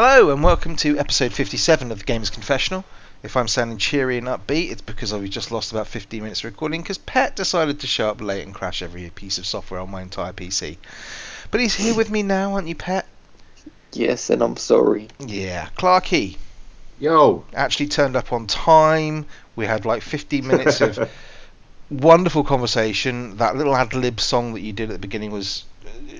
Hello and welcome to episode 57 of the Gamers Confessional. If I'm sounding cheery and upbeat, it's because I've just lost about 15 minutes of recording because Pet decided to show up late and crash every piece of software on my entire PC. But he's here with me now, aren't you, Pet? Yes, and I'm sorry. Yeah, Clarky Yo, actually turned up on time. We had like 15 minutes of wonderful conversation. That little ad lib song that you did at the beginning was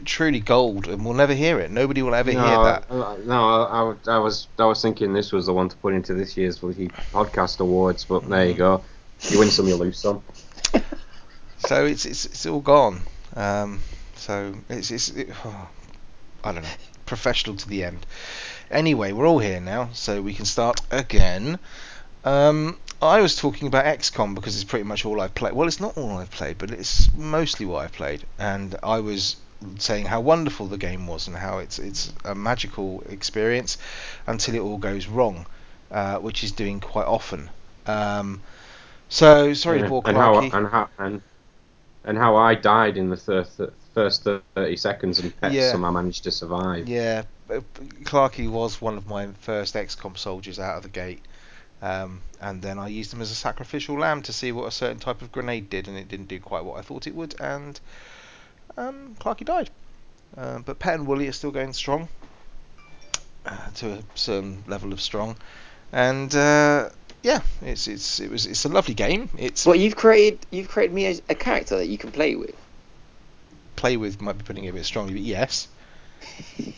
truly gold, and we'll never hear it. Nobody will ever no, hear that. no, I, I, I was I was thinking this was the one to put into this year's podcast awards, but there you go. You win some, you lose some. So it's it's it's all gone. Um, so it's it's it, oh, I don't know, professional to the end. Anyway, we're all here now, so we can start again. Um, I was talking about XCOM because it's pretty much all I've played. Well, it's not all I've played, but it's mostly what I've played. And I was saying how wonderful the game was and how it's it's a magical experience until it all goes wrong, uh, which is doing quite often. Um, so sorry to and, how Clarky. and how and, and how I died in the first first thirty seconds, and Pet Yeah. somehow managed to survive. Yeah, Clarky was one of my first XCOM soldiers out of the gate. Um, and then I used him as a sacrificial lamb to see what a certain type of grenade did, and it didn't do quite what I thought it would, and um, Clarky died. Um, but Pat and Wooly are still going strong, uh, to a certain level of strong, and uh, yeah, it's it's it was it's a lovely game. It's Well, you've created you've created me as a character that you can play with. play with might be putting it a bit strongly, but yes, you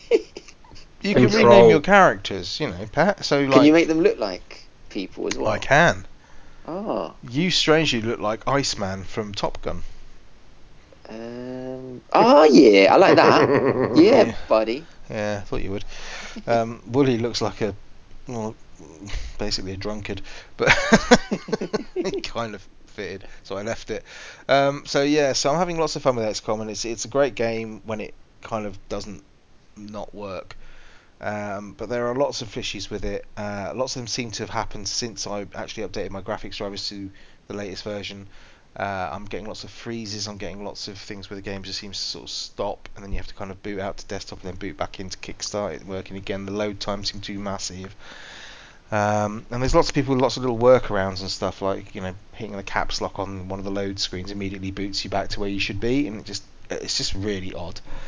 can Control. rename your characters, you know, Pat. So like can you make them look like people as well? I can. Ah. You strangely look like Iceman from Top Gun. Um. Oh yeah, I like that. Yeah, Yeah. buddy. Yeah, I thought you would. Um, Wooly looks like a, well, basically a drunkard, but he kind of fitted, so I left it. Um, so yeah, so I'm having lots of fun with XCOM, and it's it's a great game when it kind of doesn't not work. Um, but there are lots of issues with it. Uh, lots of them seem to have happened since I actually updated my graphics drivers to the latest version. Uh, I'm getting lots of freezes. I'm getting lots of things where the game just seems to sort of stop, and then you have to kind of boot out to desktop and then boot back into Kickstart. It working again. The load time seems to be massive. Um, and there's lots of people with lots of little workarounds and stuff like you know hitting the caps lock on one of the load screens immediately boots you back to where you should be, and it just it's just really odd.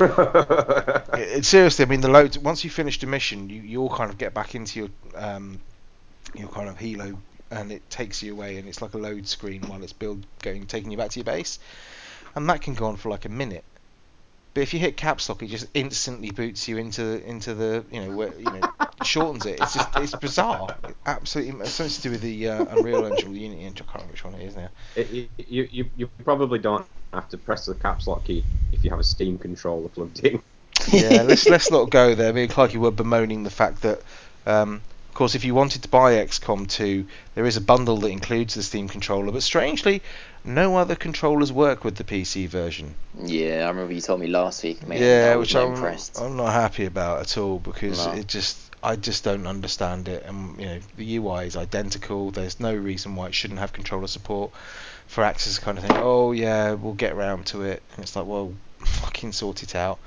It, it- seriously, I mean, the load. Once you finish the mission, you, you all kind of get back into your um, your kind of helo, and it takes you away, and it's like a load screen while it's build going, taking you back to your base, and that can go on for like a minute. But if you hit caps lock, it just instantly boots you into into the you know where you know shortens it. It's just it's bizarre. Absolutely, it's something to do with the uh, Unreal Engine, or Unity I can't remember which one it is now. It- it- you, you you probably don't have to press the caps lock key if you have a Steam controller plugged in. yeah, let's let's not go there. Me and Clarky were bemoaning the fact that, um, of course, if you wanted to buy XCOM 2, there is a bundle that includes the Steam controller, but strangely, no other controllers work with the PC version. Yeah, I remember you told me last week, mate. yeah, which I'm impressed. I'm not happy about at all because No. it just I just don't understand it, and you know the UI is identical. There's no reason why it shouldn't have controller support for Access kind of thing. Oh yeah, we'll get around to it, and it's like well. Fucking sort it out,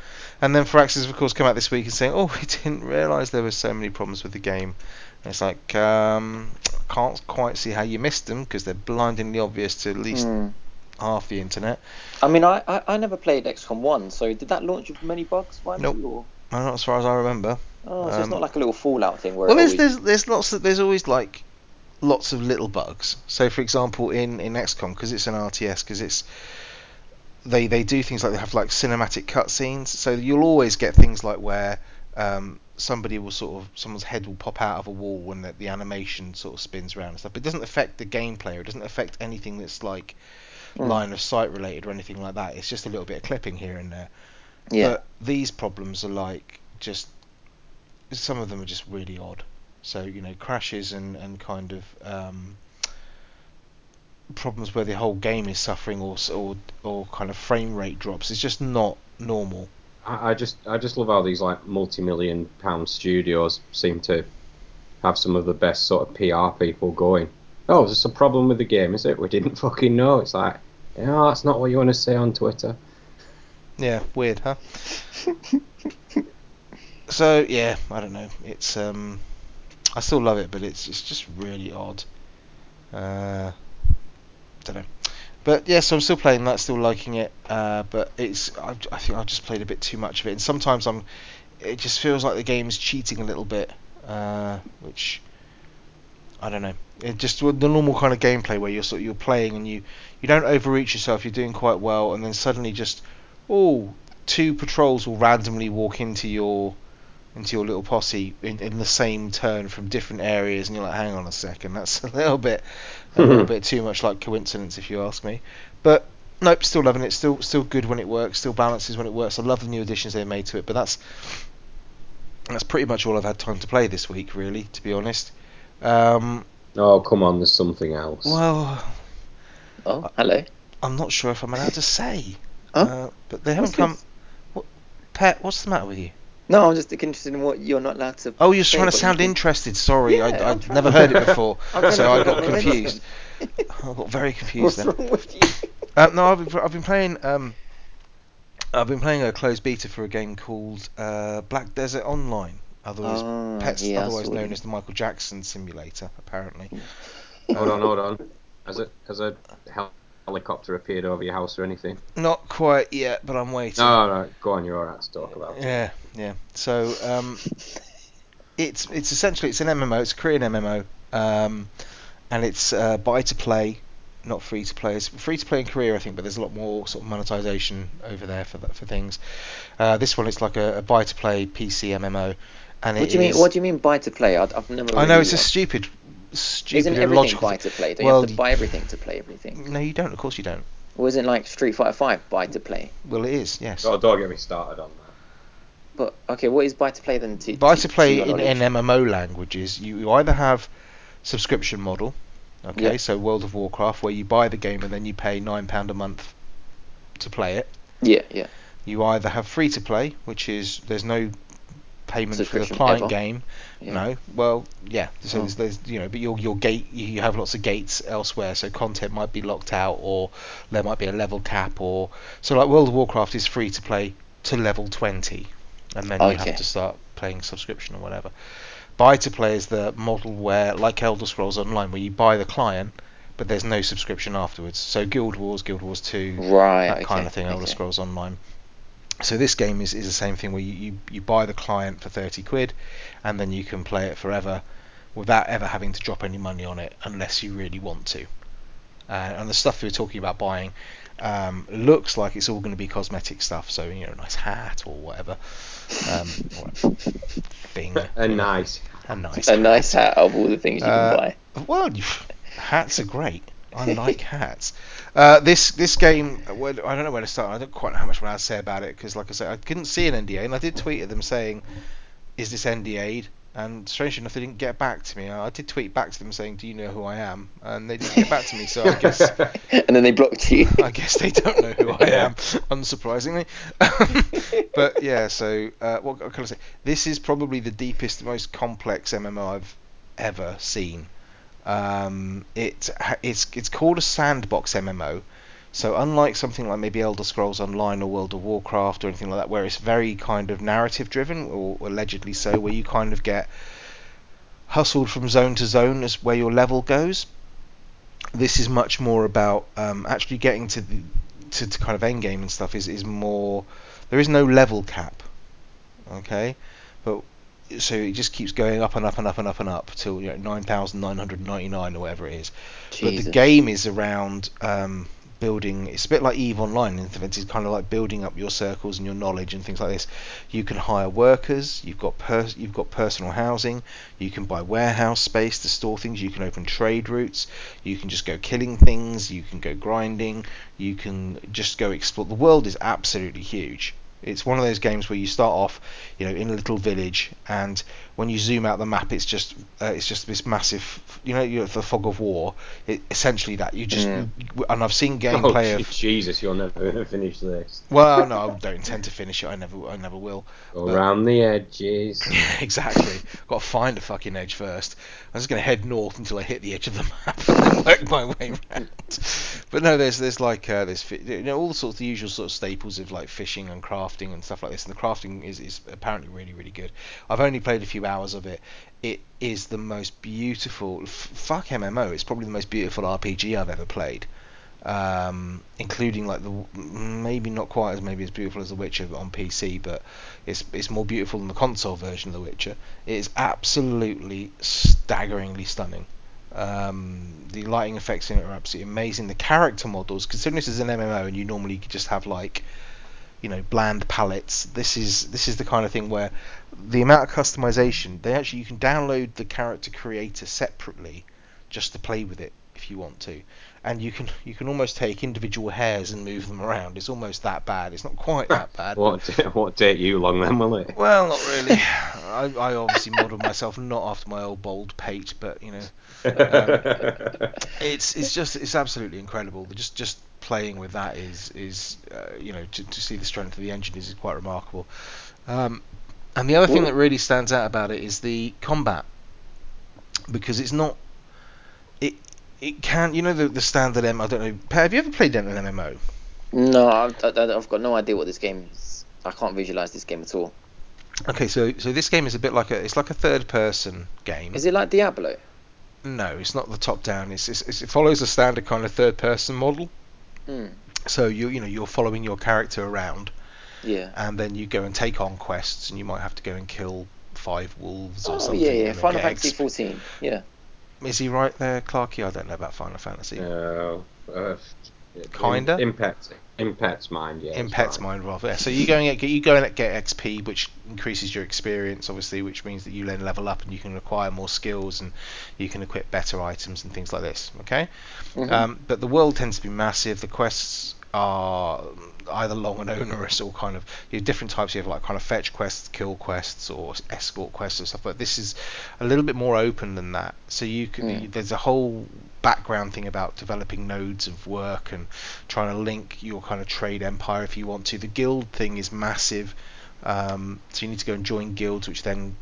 and then Firaxis of course come out this week and saying, "Oh, we didn't realise there were so many problems with the game." And it's like, um, can't quite see how you missed them because they're blindingly obvious to at least Hmm. half the internet. I mean, I, I I never played XCOM one, so did that launch with many bugs? Why Nope. Or? Not as far as I remember. Oh, so it's Um, not like a little Fallout thing where Well, there's always... there's there's lots of there's always like lots of little bugs. So, for example, in in XCOM, because it's an RTS, because it's they they do things like they have like cinematic cutscenes. So you'll always get things like where um, somebody will sort of someone's head will pop out of a wall when the, the animation sort of spins around and stuff. But it doesn't affect the gameplay. Or it doesn't affect anything that's like Hmm. line of sight related or anything like that. It's just a little bit of clipping here and there. Yeah. But these problems are like just some of them are just really odd. So you know crashes and and kind of um, problems where the whole game is suffering or or or kind of frame rate drops. It's just not normal. I, I just I just love how these like multi-million pound studios seem to have some of the best sort of PR people going. Oh, this a problem with the game? Is it? We didn't fucking know. It's like, no, that's not what you want to say on Twitter. Yeah, weird, huh? so yeah, I don't know. It's um, I still love it, but it's it's just really odd. Uh, don't know. But yeah, so I'm still playing that, still liking it. Uh, but it's I, I think I've just played a bit too much of it, and sometimes I'm. It just feels like the game's cheating a little bit, uh, which I don't know. It just the normal kind of gameplay where you're sort of, you're playing and you you don't overreach yourself. You're doing quite well, and then suddenly just oh, two patrols will randomly walk into your into your little posse in, in the same turn from different areas, and you're like, hang on a second, that's a little bit a little bit too much like coincidence, if you ask me. But nope, still loving it. Still still good when it works. Still balances when it works. I love the new additions they made to it. But that's that's pretty much all I've had time to play this week, really, to be honest. Um, Oh, come on, there's something else. well, Oh, hello. I'm not sure if I'm allowed to say. Huh? Uh, but they haven't What's come. this? What, Pet, what's the matter with you? No, I'm just interested in what you're not allowed to. Oh, you're say trying to sound think. interested. Sorry, Yeah, I, I'm trying never heard it before, I'm so I got confused. I got very confused What's then. wrong with you? Uh, no, I've been, I've been playing. Um, I've been playing a closed beta for a game called uh, Black Desert Online, otherwise Oh, Pets, yeah, otherwise known that. as the Michael Jackson Simulator, apparently. Hold Uh, on, hold on. Has a has a hel- helicopter appeared over your house or anything? Not quite yet, but I'm waiting. No, no, go on. You're alright to talk about. it. Yeah, yeah. So um, it's it's essentially it's an MMO. It's a Korean MMO, um, and it's uh, buy to play, not free to play. It's free to play in Korea, I think, but there's a lot more sort of monetization over there for that, for things. Uh, this one it's like a, a buy to play PC MMO, and What it do you mean? is- What do you mean buy to play? I, I've never. I know really it's a watched- stupid, stupid Isn't everything illogical. buy to play? Do Well, you have to buy everything to play everything? No, you don't. Of course you don't. Or isn't like Street Fighter Five buy to play? Well, it is. Yes. Oh, don't get me started on that. But okay, what is buy to play then? To, buy to play your in, in? MMO languages, you, you either have subscription model, okay, Yeah. so World of Warcraft, where you buy the game and then you pay nine pound a month to play it. Yeah, yeah. You either have free to play, which is there's no payment for the client ever. game. yeah. No, well, yeah. So Oh. there's, there's you know, but your your gate you you have lots of gates elsewhere, so content might be locked out, or there might be a level cap, or so like World of Warcraft is free to play to level 20, and then you have to start playing subscription or whatever. Buy to play is the model where, like Elder Scrolls Online, where you buy the client, but there's no subscription afterwards. So Guild Wars, Guild Wars 2, Right. that okay, kind of thing, Elder okay. Scrolls Online. So this game is, is the same thing where you, you, you buy the client for 30 quid and then you can play it forever without ever having to drop any money on it unless you really want to. Uh, and the stuff we were talking about buying um, looks like it's all going to be cosmetic stuff, so you know, a nice hat or whatever, um, or thing, A nice. a nice, A nice hat of all the things you Uh, can buy. well, hats are great. I like hats. Uh, this this game, I don't know where to start. I don't quite know how much more to say about it because, like I said, I couldn't see an NDA, and I did tweet at them saying, "Is this NDA'd?" And strangely enough, they didn't get back to me. I did tweet back to them saying, "Do you know who I am?" And they didn't get back to me. So I guess and then they blocked you. I guess they don't know who I am, unsurprisingly. but yeah, so uh, what can I say? This is probably the deepest, most complex MMO I've ever seen. Um, it it's it's called a sandbox MMO. So unlike something like maybe Elder Scrolls Online or World of Warcraft or anything like that, where it's very kind of narrative driven, or allegedly so, where you kind of get hustled from zone to zone as where your level goes. This is much more about um, actually getting to the to, to kind of end game and stuff. Is is more there is no level cap, okay, but so it just keeps going up and up and up and up and up till you know nine thousand nine hundred ninety nine or whatever it is. But the game is around um, building. It's a bit like Eve Online. In it's kind of like building up your circles and your knowledge and things like this. You can hire workers. You've got pers- you've got personal housing. You can buy warehouse space to store things. You can open trade routes. You can just go killing things. You can go grinding. You can just go explore. The world is absolutely huge. It's one of those games where you start off, you know, in a little village, and when you zoom out the map, it's just uh, it's just this massive, you know, you the fog of war. It, essentially that you just Mm. and I've seen Oh, gameplay Je- of. Jesus, You'll never finish this. Well, no, I don't intend to finish it. I never, I never will. But- around the edges. Yeah, exactly. Got to find a fucking edge first. I'm just going to head north until I hit the edge of the map and work my way around. But no, there's there's like uh, there's you know all the sorts of the usual sort of staples of like fishing and crafting and stuff like this. And the crafting is, is apparently really really good. I've only played a few hours of it. It is the most beautiful. F- fuck MMO. It's probably the most beautiful RPG I've ever played. Um, including like the maybe not quite as maybe as beautiful as The Witcher on PC, but it's it's more beautiful than the console version of The Witcher. It is absolutely staggeringly stunning. Um, the lighting effects in it are absolutely amazing. The character models, considering this is an MMO and you normally just have like, you know, bland palettes. This is this is the kind of thing where the amount of customization they actually you can download the character creator separately, just to play with it if you want to, and you can you can almost take individual hairs and move them around. It's almost that bad. It's not quite that bad. What what take you long then, will it? Well, not really. I, I obviously modelled myself not after my old bald pate, but you know, it's it's just it's absolutely incredible. Just just playing with that is is uh, you know to, to see the strength of the engine is quite remarkable. Um, and the other thing that really stands out about it is the combat because it's not it it can you know the the standard M. I don't know. Per, have you ever played an MMO? No, I've, I've got no idea what this game is. I can't visualize this game at all. Okay, so so this game is a bit like a it's like a third person game. Is it like Diablo? No, it's not the top down. It's, it's, it's- it follows a standard kind of third person model. Hmm. So you you know you're following your character around, Yeah. and then you go and take on quests, and you might have to go and kill five wolves or Oh something. yeah, yeah. Final Fantasy X- 14. Yeah. Is he right there, Clarky? I don't know about Final Fantasy. Uh, uh, Kinda? In, in Pet's, in Pet's mind, yeah. Impacts it's Pet's right. mind rather. So you go and get you go and get XP, which increases your experience, obviously, which means that you then level up and you can acquire more skills and you can equip better items and things like this. Okay. Mhm. Um, but the world tends to be massive. The quests are either long and onerous or kind of you have different types. You have like kind of fetch quests, kill quests, or escort quests and stuff. But this is a little bit more open than that. So you can Mm. there's a whole background thing about developing nodes of work and trying to link your kind of trade empire if you want to. The guild thing is massive. Um, so you need to go and join guilds, which then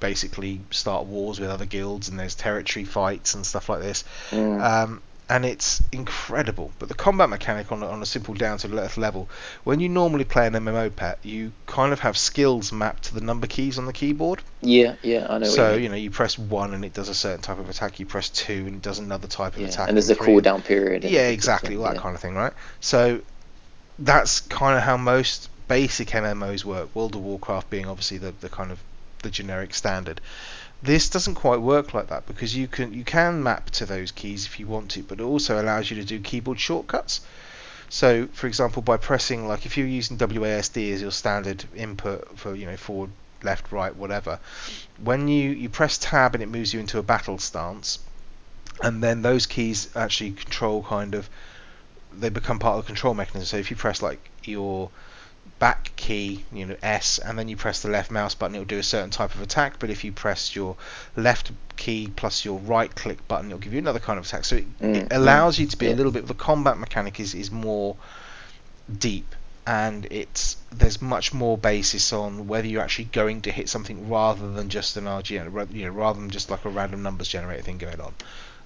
basically start wars with other guilds, and there's territory fights and stuff like this. Mm. Um, and it's incredible. But the combat mechanic on a, on a simple down to earth level, when you normally play an MMO pet, you kind of have skills mapped to the number keys on the keyboard. yeah, yeah. I know. so what you mean. you know you press one and it does a certain type of attack. You press two and it does another type of yeah. attack. And there's a cooldown period. yeah, exactly, all that yeah. kind of thing, right? So that's kind of how most basic MMOs work. World of Warcraft being obviously the, the kind of the generic standard. This doesn't quite work like that because you can you can map to those keys if you want to, but it also allows you to do keyboard shortcuts. So, for example, by pressing like if you're using WASD as your standard input for you know forward, left, right, whatever, when you you press tab and it moves you into a battle stance, and then those keys actually control kind of they become part of the control mechanism. So if you press like your back key, you know S, and then you press the left mouse button, it'll do a certain type of attack. But if you press your left key plus your right click button, it'll give you another kind of attack. So it, Mm, it allows you to be a little bit. The combat mechanic is is more deep. And it's there's much more basis on whether you're actually going to hit something rather than just an ra- you know, rather than just like a random numbers generator thing going on.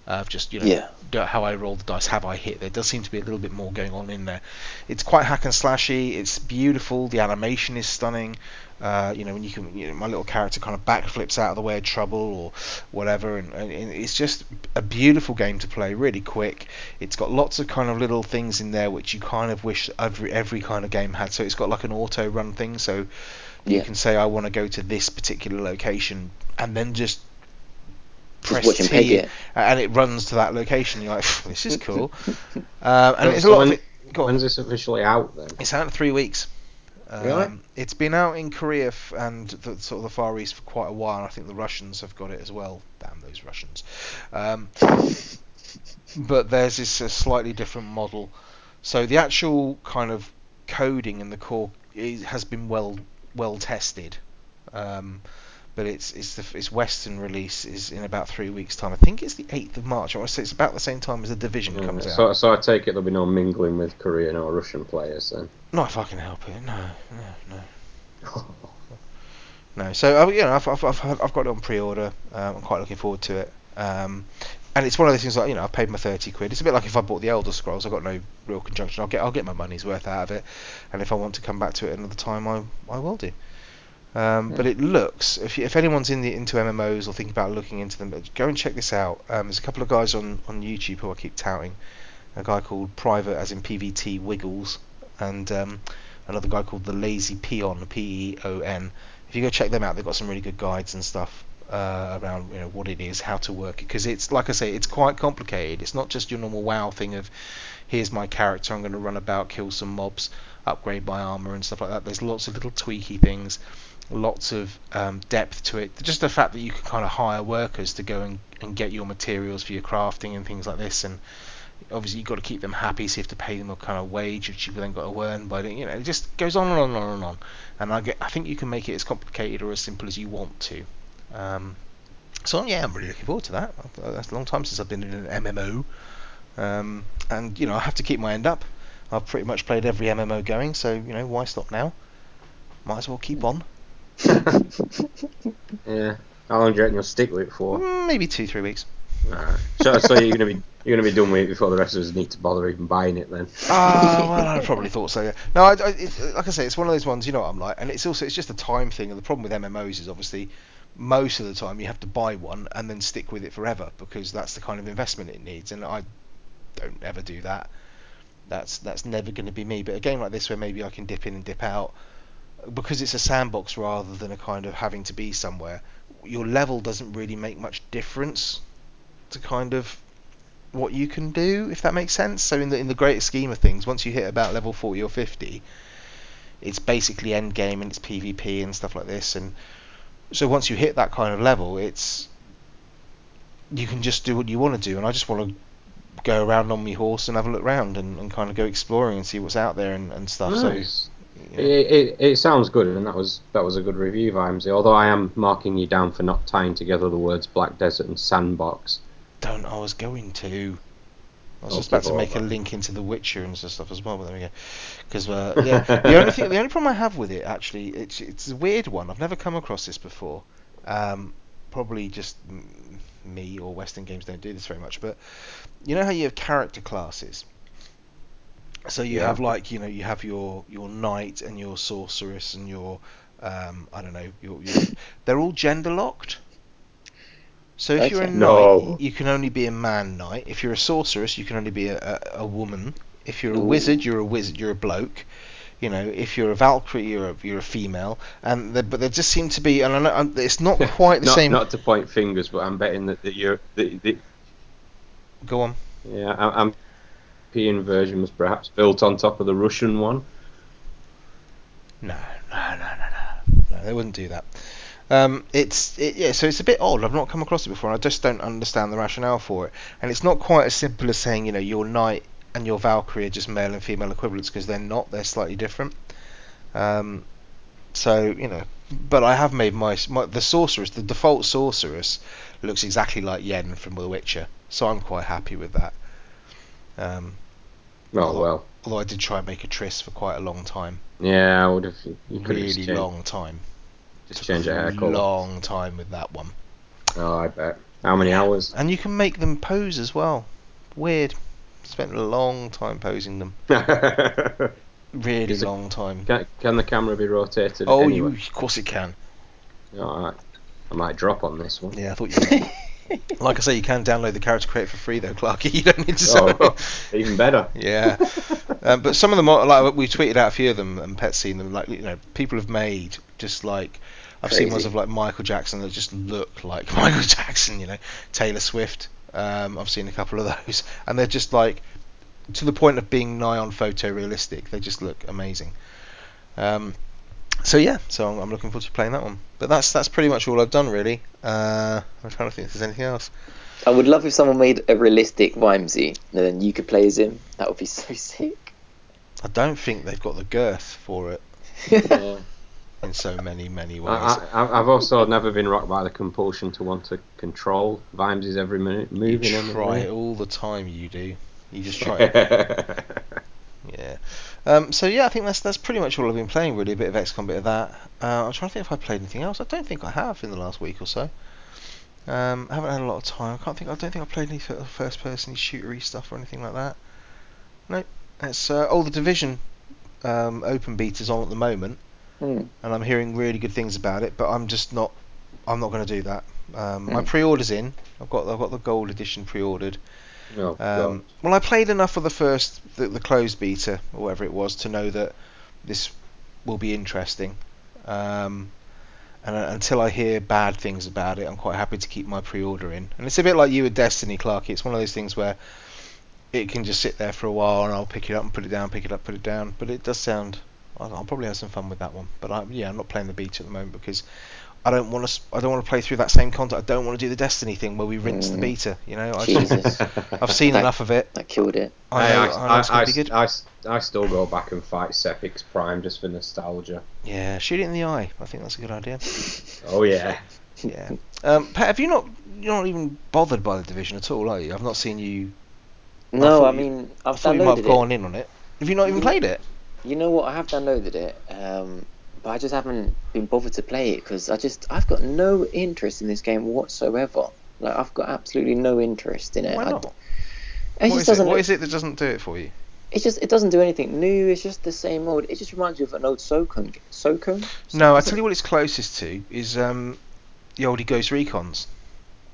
Uh, just you know, Yeah. how I roll the dice, have I hit? There does seem to be a little bit more going on in there. It's quite hack and slashy. It's beautiful. The animation is stunning. Uh, you know, when you can, you know, my little character kind of backflips out of the way of trouble or whatever, and, and it's just a beautiful game to play. Really quick. It's got lots of kind of little things in there which you kind of wish every every kind of game had. So it's got like an auto run thing. So you can say I want to go to this particular location, and then just press watch T, it. and it runs to that location. You're like, this is cool. Um, and So- it's a lot when- of it, when's this officially out then? It's out in three weeks. Um, really? It's been out in Korea f- and the, sort of the Far East for quite a while. and I think the Russians have got it as well. Damn those Russians. Um, but theirs is a slightly different model. So the actual kind of coding in the core is, has been well well tested. Um, but it's it's the its Western release is in about three weeks' time. I think it's the eighth of March. I say it's about the same time as the Division Yeah, comes out. so, so I take it there'll be no mingling with Korean or Russian players then. Not if I can help it. No, no, no. No, so uh, you know, I've, I've, I've, I've got it on pre-order. Um, I'm quite looking forward to it. Um, and it's one of those things like you know, I've paid my thirty quid. It's a bit like if I bought the Elder Scrolls. I've got no real conjunction. I'll get I'll get my money's worth out of it. And if I want to come back to it another time, I I will do. Um, But it looks if you, if anyone's in the into MMOs or thinking about looking into them, go and check this out. Um, there's a couple of guys on on YouTube who I keep touting. A guy called Private, as in PVT Wiggles, and um, another guy called the Lazy Peon, P E O N. If you go check them out, they've got some really good guides and stuff uh, around you know what it is, how to work it, because it's like I say, it's quite complicated. It's not just your normal WoW thing of here's my character, I'm going to run about, kill some mobs, upgrade my armor and stuff like that. There's lots of little tweaky things, lots of um, depth to it. Just the fact that you can kind of hire workers to go and, and get your materials for your crafting and things like this, and obviously you've got to keep them happy, so you have to pay them a kind of wage, which you've then got to earn by doing, you know, it just goes on and on and on and on. And I get, I think you can make it as complicated or as simple as you want to. Um, so yeah, I'm really looking forward to that. That's a long time since I've been in an MMO, um, and you know I have to keep my end up. I've pretty much played every MMO going, so you know why stop now? Might as well keep on. yeah. How long do you reckon you'll stick with it for? Mm, Maybe two, three weeks. Alright. So, so you're gonna be you're gonna be done with it before the rest of us need to bother even buying it then. Ah, well, I probably thought so. Yeah. No, I, I, it's, like I say, it's one of those ones. You know what I'm like, and it's also it's just a time thing. And the problem with MMOs is obviously most of the time you have to buy one and then stick with it forever because that's the kind of investment it needs. And I don't ever do that. That's that's never going to be me. But a game like this where maybe I can dip in and dip out because it's a sandbox rather than a kind of having to be somewhere. Your level doesn't really make much difference to kind of what you can do, if that makes sense. So in the in the greater scheme of things, once you hit about level forty or fifty, it's basically end game and it's PvP and stuff like this. And so once you hit that kind of level, it's you can just do what you want to do. And I just want to go around on my horse and have a look around and, and kind of go exploring and see what's out there and, and stuff. Nice. So know. It, it, it sounds good, and that was that was a good review, Vimesy. Although I am marking you down for not tying together the words Black Desert and Sandbox. don't I was going to. I was I'll just about to make a link into The Witcher and stuff as well, but there we go. Because uh, yeah, the only thing, the only problem I have with it actually, it's it's a weird one. I've never come across this before. Um, probably just me or Western games don't do this very much, but you know how you have character classes. So you Yeah. have like you know you have your your knight and your sorceress and your um, I don't know your, your they're all gender locked. So if you're a knight, No. you can only be a man knight. If you're a sorceress, you can only be a, a, a woman. If you're a Ooh. wizard, you're a wizard. You're a bloke. You know, if you're a Valkyrie, you're a, you're a female. And the, but there just seem to be, and I know, and it's not quite the not, same. Not to point fingers, but I'm betting that, that you're the, the Go on. yeah I- I'm European version was perhaps built on top of the Russian one. No, no, no, no, no. No, they wouldn't do that. Um, it's it, yeah, so it's a bit odd. I've not come across it before. and I just don't understand the rationale for it. And it's not quite as simple as saying, you know, your knight and your Valkyrie are just male and female equivalents because they're not. They're slightly different. Um, so you know, but I have made my, my the sorceress, the default sorceress, looks exactly like Yen from The Witcher. So I'm quite happy with that. Um, Oh Although- well, although I did try and make a Triss for quite a long time, yeah, I would have. You could really long time. just Took change a hair colour. long time with that one. Oh, I bet. How many hours? And you can make them pose as well. Weird. Spent a long time posing them. can, Really Is it- long time. can the camera be rotated? Oh, anyway? you, of course it can. Alright. I might drop on this one. Yeah, I thought you. Like I say, you can download the character creator for free though, Clarky. You don't need to. sell Oh, even better. Yeah. Um, but some of them are like we tweeted out a few of them and Pet's seen them. Like you know, people have made just like I've seen ones of like Michael Jackson that just look like Michael Jackson. You know, Taylor Swift. Um, I've seen a couple of those, and they're just like to the point of being nigh on photorealistic. They just look amazing. Um, so yeah, so I'm, I'm looking forward to playing that one. But that's that's pretty much all I've done really. Uh, I'm trying to think if there's anything else. I would love if someone made a realistic Vimesy, and then you could play as him. That would be so sick. I don't think they've got the girth for it. Yeah. in so many many ways. I, I, I've also never been rocked by the compulsion to want to control Vimes' every minute moving. you move in try it all the time. You do. You just try it. Yeah. Um, so yeah, I think that's that's pretty much all I've been playing. Really, a bit of XCOM, bit of that. Uh, I'm trying to think if I played anything else. I don't think I have in the last week or so. Um, I haven't had a lot of time. I can't think. I don't think I played any first-person shootery stuff or anything like that. No. It's uh, oh the Division um, open beta's on at the moment, Hmm. and I'm hearing really good things about it. But I'm just not. I'm not going to do that. Um, My Hmm. pre-order's in. I've got I've got the gold edition pre-ordered. Oh, Um, well, I played enough of the first, the, the closed beta, or whatever it was, to know that this will be interesting. Um, and uh, until I hear bad things about it, I'm quite happy to keep my pre-order in. And it's a bit like you with Destiny, Clark. It's one of those things where it can just sit there for a while, and I'll pick it up and put it down, pick it up, put it down. But it does sound. I'll, I'll probably have some fun with that one. But I, yeah, I'm not playing the beta at the moment because I don't want to. I don't want to play through that same content. I don't want to do the Destiny thing where we rinse the Mm. beta. You know, I Jesus. I've seen That- enough of it. That killed it. I Hey, know, I, I I, I, to be good. I, I still go back and fight Sepiks Prime just for nostalgia. Yeah, shoot it in the eye. I think that's a good idea. Oh yeah. Yeah. Um, Pat, have you not? You're not even bothered by the division at all, are you? I've not seen you. No, thought I, you- mean I I've thought you might downloaded have it. gone in on it. Have you not even You- played it? You know what? I have downloaded it, um, but I just haven't been bothered to play it because I just I've got no interest in this game whatsoever. Like I've got absolutely no interest in it. Why I- not? it What just is it? What is it that doesn't do it for you? It just it doesn't do anything new. It's just the same old. It just reminds you of an old SOCOM. SOCOM? No, I tell you what it's closest to is um, the oldie Ghost Recons.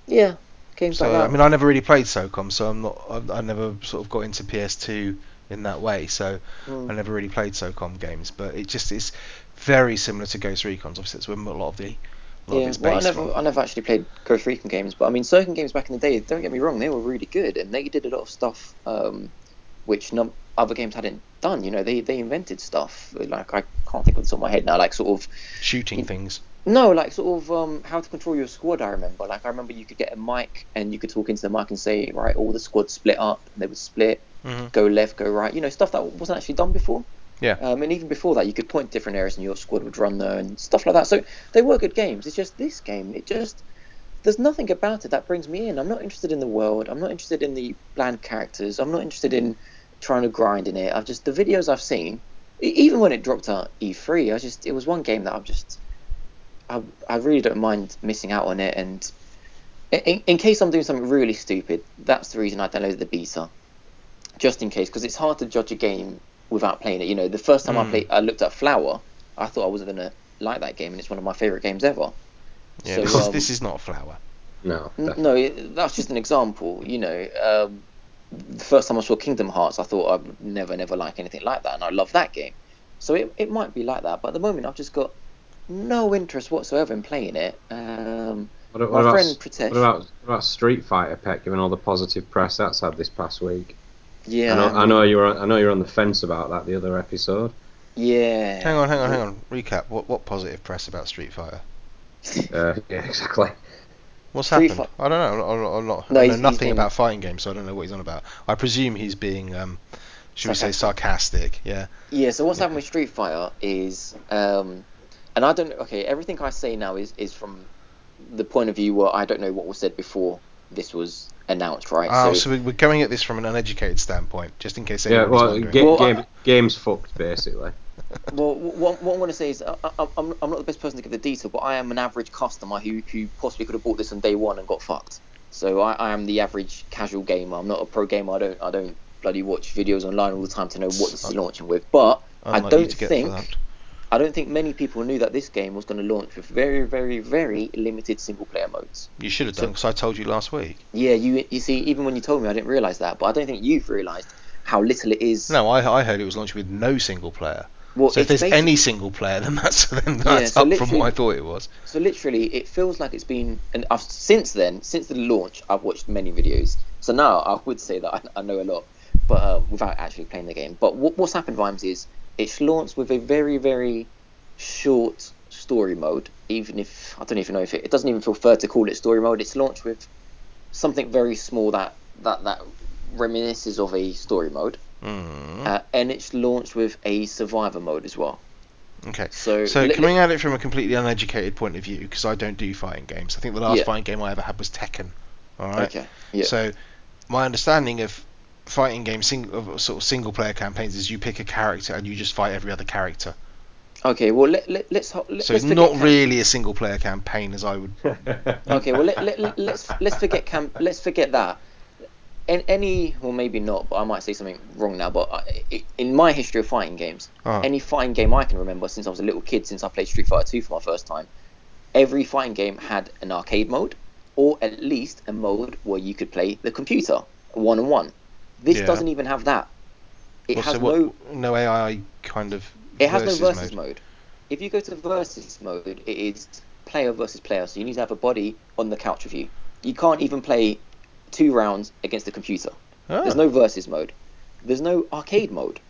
Yeah, games So like that. I mean, I never really played SOCOM, so I'm not. I, I never sort of got into PS2 in that way. So Mm. I never really played SOCOM games, but it just is very similar to Ghost Recons. Obviously, that's where a lot of the lot of Yeah, it's well, I never. I never actually played Ghost Recon games, but I mean, certain games back in the day. Don't get me wrong, they were really good, and they did a lot of stuff um, which num- other games hadn't done. You know, they they invented stuff like I can't think of the top of my head now, like sort of Shooting it- things. no, like sort of um, how to control your squad. I remember, like I remember you could get a mic and you could talk into the mic and say, right, all the squads split up, and they would split, hmm go left, go right. You know, stuff that wasn't actually done before. Yeah. Um, and even before that, you could point different areas and your squad would run there and stuff like that. So they were good games. It's just this game, it just there's nothing about it that brings me in. I'm not interested in the world. I'm not interested in the bland characters. I'm not interested in trying to grind in it. I've just the videos I've seen, even when it dropped at E3, I just it was one game that I'm just I I really don't mind missing out on it. And in, in case I'm doing something really stupid, that's the reason I downloaded the beta, just in case, because it's hard to judge a game without playing it. You know, the first time I Mm. played, I looked at Flower. I thought I wasn't gonna like that game, and it's one of my favorite games ever. Yeah, So, this, is, um, this is not a flower. No. N- No, that's just an example. You know, um, the first time I saw Kingdom Hearts, I thought I would never, never like anything like that, and I love that game. So it, it might be like that, but at the moment I've just got no interest whatsoever in playing it. Um, What, my about, friend what about what about Street Fighter, Pet? Given all the positive press that's had this past week. Yeah, I know, I I know you're on, I know you're on the fence about that. The other episode. yeah. Hang on, hang on, hang on. Recap. What what positive press about Street Fighter? Uh, yeah, exactly. What's Street happened? Fi- I don't know. I'm not, I'm not, No, I know he's nothing been- about fighting games, so I don't know what he's on about. I presume he's being, um, should we say, Sarcastic. sarcastic? Yeah. Yeah, so what's Yeah. happened with Street Fighter is, um, and I don't. Okay, everything I say now is is from the point of view where I don't know what was said before this was announced, right? Oh, so we- we're going at this from an uneducated standpoint, just in case Yeah, well, wondering. ga- Well, game, I- game's fucked basically. Well, what, what I want to say is, I, I, I'm, I'm not the best person to give the detail, but I am an average customer who, who possibly could have bought this on day one and got fucked. So I, I am the average casual gamer. I'm not a pro gamer. I don't I don't bloody watch videos online all the time to know what this is launching with. But I Unlike you don't to get think fucked. I don't think many people knew that this game was going to launch with very very very limited single player modes. You should have done, because I told you last week. Yeah, you you see, even when you told me, I didn't realize that. But I don't think you've realized how little it is. No, I, I heard it was launched with no single player. well, so if there's any single player, then that's then Yeah, that's so up from what I thought it was. So literally, it feels like it's been, and I've since then, since the launch, I've watched many videos. So now I would say that I, I know a lot, but um, without actually playing the game. But what, what's happened, Vimes, is it's launched with a very, very short story mode. Even if I don't even know if it, it doesn't even feel fair to call it story mode. It's launched with something very small that that that reminisces of a story mode, Mm. uh, and it's launched with a survivor mode as well. Okay. So, So coming at it from a completely uneducated point of view, because I don't do fighting games. I think the last Yeah. fighting game I ever had was Tekken. All right. okay, yeah, So my understanding of fighting games, sing, uh, sort of single player campaigns, is you pick a character and you just fight every other character. okay. Well, let, let, let's ho- let, So let's it's not cam- really a single player campaign as I would. Okay, well let, let, let's let's forget cam- let's forget that. In any, well maybe not, but I might say something wrong now. But I, in my history of fighting games, Oh. any fighting game I can remember since I was a little kid, since I played Street Fighter 2 for my first time, every fighting game had an arcade mode, or at least a mode where you could play the computer one on one. This Yeah. doesn't even have that. It Well, has so no. what, no AI kind of. It has no versus mode. mode. If you go to versus mode, it is player versus player. So you need to have a body on the couch with you. You can't even play two rounds against the computer. There's ah. no versus mode. There's no arcade mode.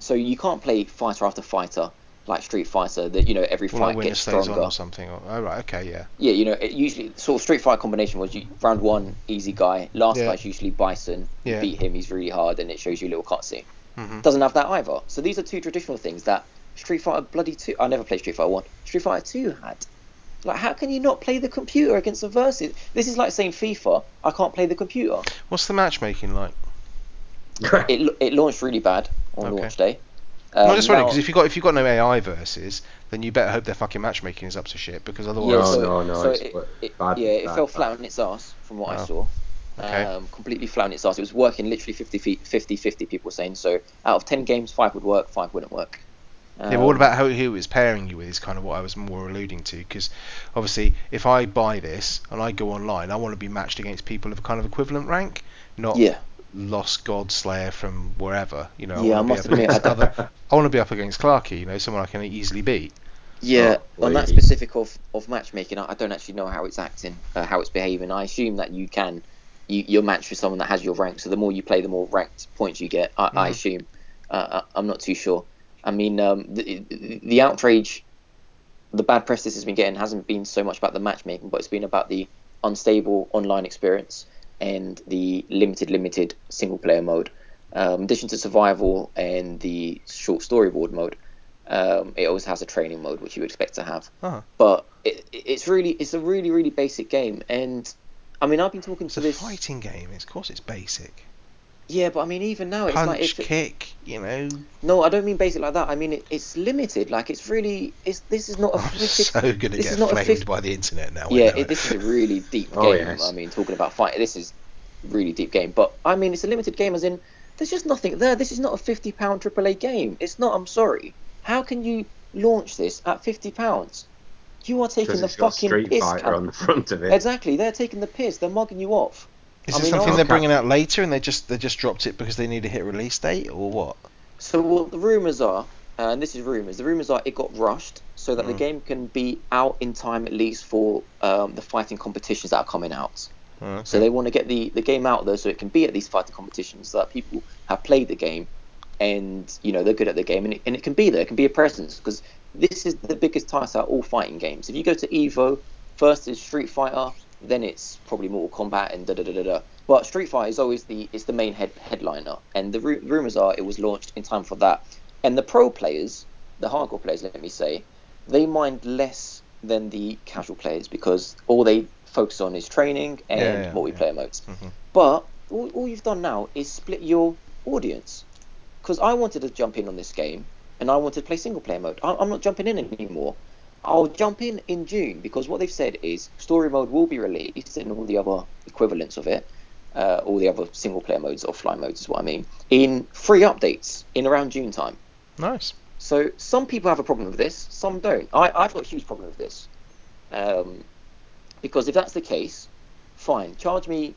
So you can't play fighter after fighter like Street Fighter. That you know every Well, fight winner gets stronger. or something. Or, oh right, okay, yeah. Yeah, you know it usually sort of Street Fighter combination was you round one easy guy, last Yeah. guy's usually Bison. Yeah. beat him, he's really hard, and it shows you a little cutscene hmm doesn't have that either. So these are two traditional things that Street Fighter Bloody Two. I never played Street Fighter One. Street Fighter Two had. Like, how can you not play the computer against the versus? This is like saying FIFA. I can't play the computer. What's the matchmaking like? It it launched really bad on Okay. launch day. I'm Um, just wondering because if you got if you got no AI versus, then you better hope their fucking matchmaking is up to shit because otherwise. yeah, No, so, no, no, so it's it, it- bad, yeah, it bad, fell bad. flat on its ass from what I Oh. saw. Okay. Um, completely flat on its ass. It was working literally 50 feet, 50 50 people were saying. So out of 10 games, five would work, five wouldn't work. Yeah, but what Um, about how who it pairing you with is kind of what I was more alluding to because obviously if I buy this and I go online, I want to be matched against people of a kind of equivalent rank, not Yeah, lost god slayer from wherever. You know, Yeah, I I want to must be up admit, I against other. I want to be up against Clarky, you know, someone I can easily beat. Yeah, Oh, on that specific of, of matchmaking, I I don't actually know how it's acting, uh, how it's behaving. I assume that you can, you, you're matched with someone that has your rank. So the more you play, the more ranked points you get. I, I Mhm. assume. Uh, I- I'm not too sure. I mean, um, the, the outrage, the bad press this has been getting hasn't been so much about the matchmaking, but it's been about the unstable online experience and the limited, limited single player mode. Um, in addition to survival and the short storyboard mode, um, it always has a training mode, which you would expect to have. Uh-huh. But it, it's really, it's a really, really basic game. And I mean, I've been talking It's to a this. fighting game. Of course, it's basic. Yeah, but I mean, even now, it's Punch, like if, kick. You know, no, I don't mean basic like that. I mean, it, it's limited. Like it's really, it's this is not a I'm 50 so gonna this get is not a flamed 50 by the internet now. Yeah, it, this is a really deep Oh, game. yes. I mean, talking about fight, this is really deep game. But I mean, it's a limited game, as in there's just nothing there. This is not a fifty pound AAA game. It's not. I'm sorry. How can you launch this at fifty pounds? You are taking the it's got fucking Street piss. Fighter on the front of it. Exactly, they're taking the piss. They're mugging you off. Is I mean, something they're bringing out later, and they just they just dropped it because they need to hit release date, or what? So what the rumors are, uh, and this is rumors. The rumors are it got rushed so that the Mm. game can be out in time at least for um, the fighting competitions that are coming out. Oh, okay. So they want to get the, the game out there so it can be at these fighting competitions so that people have played the game and you know they're good at the game and it, and it can be there. It can be a presence because this is the biggest title out all fighting games. If you go to Evo, first is Street Fighter, then it's probably Mortal Kombat and da da da da da. But Street Fighter is always the is the main head headliner, and the ru- rumors are it was launched in time for that. And the pro players, the hardcore players, let me say, they mind less than the casual players because all they focus on is training and Yeah, yeah, multiplayer modes. Mhm. But all, all you've done now is split your audience. Because I wanted to jump in on this game and I wanted to play single player mode. I, I'm not jumping in anymore. I'll jump in in June because what they've said is story mode will be released and all the other equivalents of it, uh, all the other single player modes, offline modes is what I mean, in free updates in around June time. Nice. So some people have a problem with this, some don't. I, I've got a huge problem with this. Um, because if that's the case, fine, charge me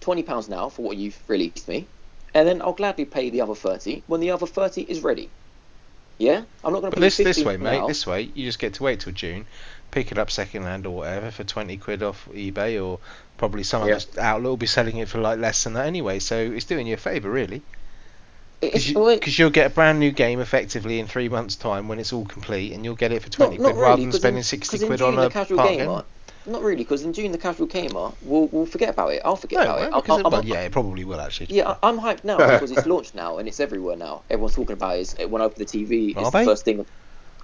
twenty pounds now for what you've released me, and then I'll gladly pay the other thirty when the other thirty is ready. Yeah, I'm not going to But this this way, mate. now. This way, you just get to wait till June, pick it up second hand or whatever for twenty quid off eBay, or probably some Yeah. other outlet will be selling it for like less than that anyway. So it's doing you a favour, really, because you, will get a brand new game effectively in three months' time when it's all complete, and you'll get it for twenty not, not quid really, rather than spending in, sixty quid on a casual part gamer. Not really, because in June the casual gamer will will forget about it. I'll forget No, about it. I'll- it- well, I'm- yeah, it probably will actually. Yeah. I- I'm hyped now because it's launched now and it's everywhere now. Everyone's talking about it. It's- When I open the TV, Are it's they? the first thing.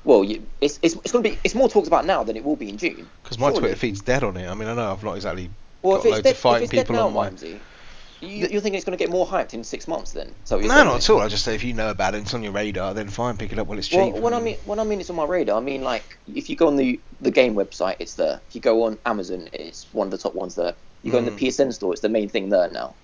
Well, you, it's it's, it's going to be it's more talked about now than it will be in June. Because my Twitter feed's dead on it. I mean, I know I've not exactly Well, got loads dead, of fighting if it's dead people now, on my. Vimesy, you, you're thinking it's going to get more hyped in six months then? So No, not at all. I just say if you know about it, it's on your radar, then fine, pick it up while it's cheap. Well, when I mean when I mean it's on my radar, I mean like if you go on the the game website, it's there. If you go on Amazon, it's one of the top ones there. You go in the Mm. PSN store, it's the main thing there now.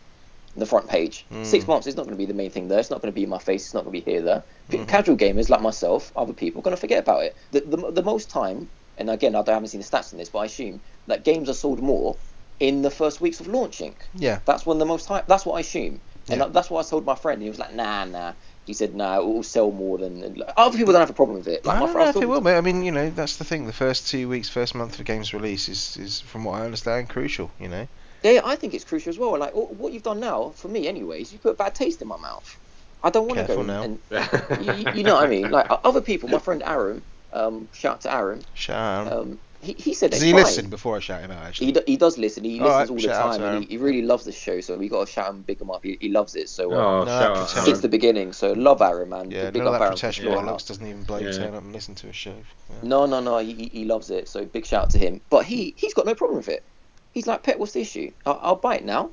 The front page. Mm. Six months is not going to be the main thing there. It's not going to be in my face. It's not going to be here there. Mhm. Casual gamers like myself, other people, are going to forget about it. The, the the most time, and again, I haven't seen the stats on this, but I assume that games are sold more in the first weeks of launching. yeah, That's when the most hype. That's what I assume, and Yeah. that's what I told my friend. He was like, "Nah, nah." He said, "Nah, it will sell more than." Other people don't have a problem with it. Like I my don't friend, know if it will, to- mate. I mean, you know, that's the thing. The first two weeks, first month of games release is, is from what I understand, crucial. You know. Yeah, I think it's crucial as well. Like what you've done now, for me, anyways, you put a bad taste in my mouth. I don't want to go now. and, and you, you know what I mean. Like other people, my friend Aaron, um, shout out to Aaron. Shout out. Um, he, he said Does he fine. listen before I shout him out? Actually. He, d- he does listen. He All listens right, all the time, and he, he really loves the show. So we got to shout him, big him up. He, he loves it. So uh, oh, No, shout that out, protects- it's the beginning. So love Aaron, man. yeah, big none up that Aaron from protection Slaughterhouse. doesn't even blow you Yeah. turn up and listen to a show. Yeah. No, no, no. He, he- he loves it. So big shout out to him. But he he's got no problem with it. He's like, Pet, what's the issue? I'll, I'll buy it now.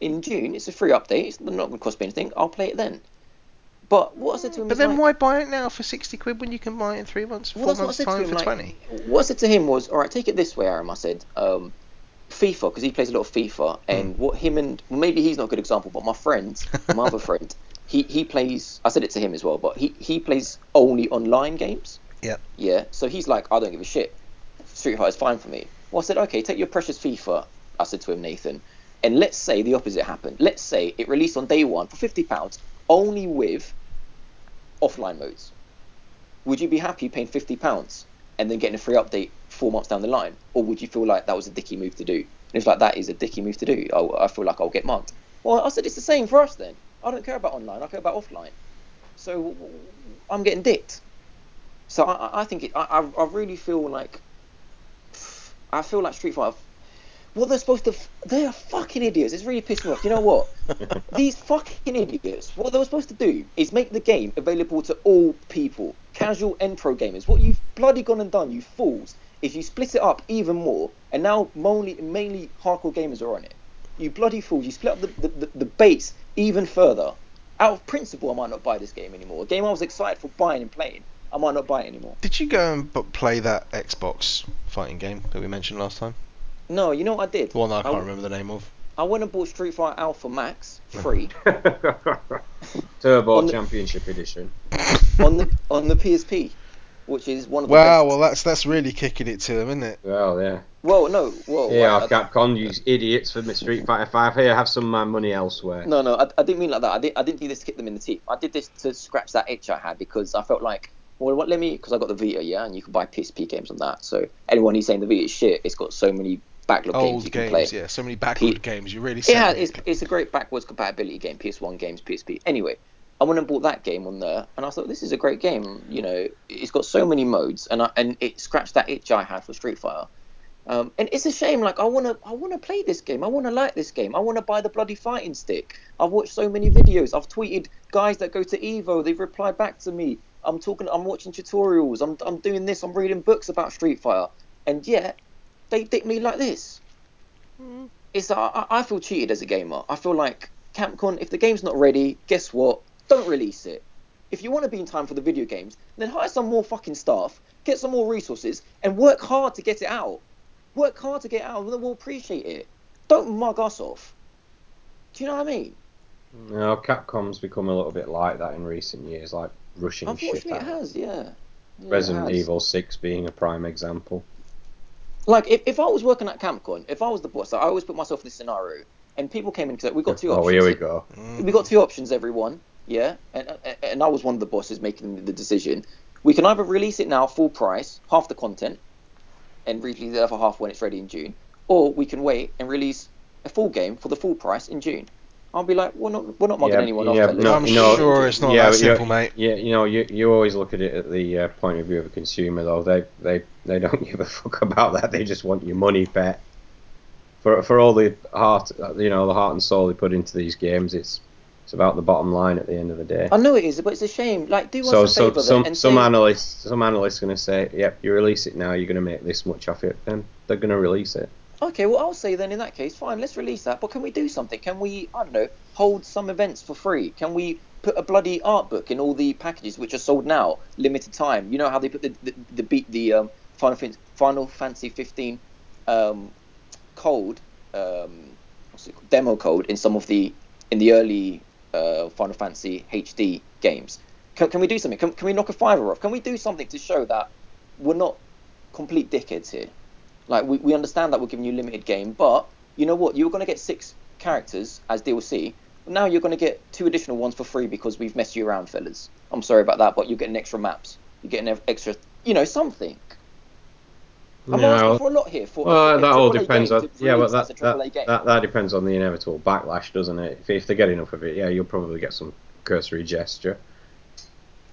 In June, it's a free update. It's not going to cost me anything. I'll play it then. But what I said to him But then like, why buy it now for sixty quid when you can buy it in three months, well, four I months time him. for Like, twenty? what I said to him was, all right, take it this way, Aaron. I said, um, FIFA, because he plays a lot of FIFA, Hmm. and what him and well, maybe he's not a good example, but my friend, my other friend, he he plays. I said it to him as well, but he he plays only online games. Yeah. Yeah. So he's like, I don't give a shit. Street Fighter's fine for me. Well, I said, okay, take your precious FIFA. I said to him, Nathan, and let's say the opposite happened. Let's say it released on day one for fifty pounds, only with offline modes. Would you be happy paying fifty pounds and then getting a free update four months down the line, or would you feel like that was a dicky move to do? And it's like that is a dicky move to do. I, I feel like I'll get mugged. Well, I said it's the same for us then. I don't care about online. I care about offline. So I'm getting dicked. So I, I- think it. I I really feel like I feel like Street Fighter. What they're supposed to. They are fucking idiots. It's really pissed me off. You know what? These fucking idiots. What they were supposed to do is make the game available to all people, casual and pro gamers. What you've bloody gone and done, you fools, is you split it up even more, and now mainly mainly hardcore gamers are on it. You bloody fools! You split up the the, the, the base even further. Out of principle, I might not buy this game anymore. A game I was excited for buying and playing, I might not buy it anymore. Did you go and play that Xbox fighting game that we mentioned last time? No, you know what I did? The one that I can't I- remember the name of. I went and bought Street Fighter Alpha Max free Turbo the- Championship Edition. on the on the PSP, which is one of the Wow, best. well that's that's really kicking it to them, isn't it? Well, yeah. Well, no, well, Here, I- I- Capcom, you idiots for my Street Fighter 5. Here, I have some of my money elsewhere. no, no, I, I didn't mean like that. I didn't, I didn't do this to kick them in the teeth. I did this to scratch that itch I had because I felt like, well, what, let me, because I got the Vita, yeah, and you can buy PSP games on that. So anyone who's saying the Vita is shit, it's got so many backlog games Old you can games, play. yeah. So many backward P- games. You really It said has, it. it's, it's a great backwards compatibility game, PS1 games, PSP. Anyway, I went and bought that game on there, and I thought this is a great game. You know, it's got so many modes, and I, and it scratched that itch I had for Street Fighter. Um, and it's a shame. Like I wanna, I wanna play this game. I wanna like this game. I wanna buy the bloody fighting stick. I've watched so many videos. I've tweeted guys that go to Evo. They've replied back to me. I'm talking. I'm watching tutorials. I'm, I'm doing this. I'm reading books about Street Fighter, and yet they dick me like this mm-hmm. it's I, I- I feel cheated as a gamer. I feel like Capcom, if the game's not ready, guess what? Don't release it. If you want to be in time for the video games, then hire some more fucking staff, get some more resources, and work hard to get it out. Work hard to get it out, and then we'll appreciate it. Don't mug us off. Do you know what I mean? No, Capcom's become a little bit like that in recent years, like rushing shit Unfortunately, it has. Yeah. Yeah, it Resident has. Evil 6 being a prime example. Like if, if I was working at Capcom, if I was the boss, I always put myself in this scenario, and people came in because we've got two oh, options. Oh, here we go. We got two options, everyone. Yeah, and and I was one of the bosses making the decision. We can either release it now full price, half the content, and release the other half when it's ready in June, or we can wait and release a full game for the full price in June. I'll be like, we're not we're not mugging Yeah, anyone yeah, off. no, I'm you know- sure it's not yeah, that simple, mate. Yeah, you know, you, you always look at it at the uh, point of view of a consumer, though. They they they don't give a fuck about that. They just want your money, pet. For for all the heart, uh, you know, the heart and soul they put into these games, it's It's about the bottom line at the end of the day. I know it is, but it's a shame. Like, do us So a some favour some then and some say, analysts some analysts going to say, yep, you release it now, you're going to make this much off it. Then they're going to release it. Okay, well, I'll say then in that case, fine, let's release that. But can we do something? Can we, I don't know, hold some events for free? Can we put a bloody art book in all the packages which are sold now, limited time? You know how they put the the beat the um, Final Fan- Final Fantasy 15 um, code, um, demo code in some of the in the early uh, Final Fantasy HD games. Can, can we do something? Can, can we knock a fiver off? Can we do something to show that we're not complete dickheads here? Like we, we understand that we're giving you limited game, but you know what? You were going to get six characters as DLC. Now you're going to get two additional ones for free because we've messed you around, fellas. I'm sorry about that, but you're getting extra maps. You're getting extra, you know, something. I'm Yeah, asking for a lot here. For Well, that all depends on yeah, but as that, that, that that depends on the inevitable backlash, doesn't it? If if they get enough of it, yeah, you'll probably get some cursory gesture.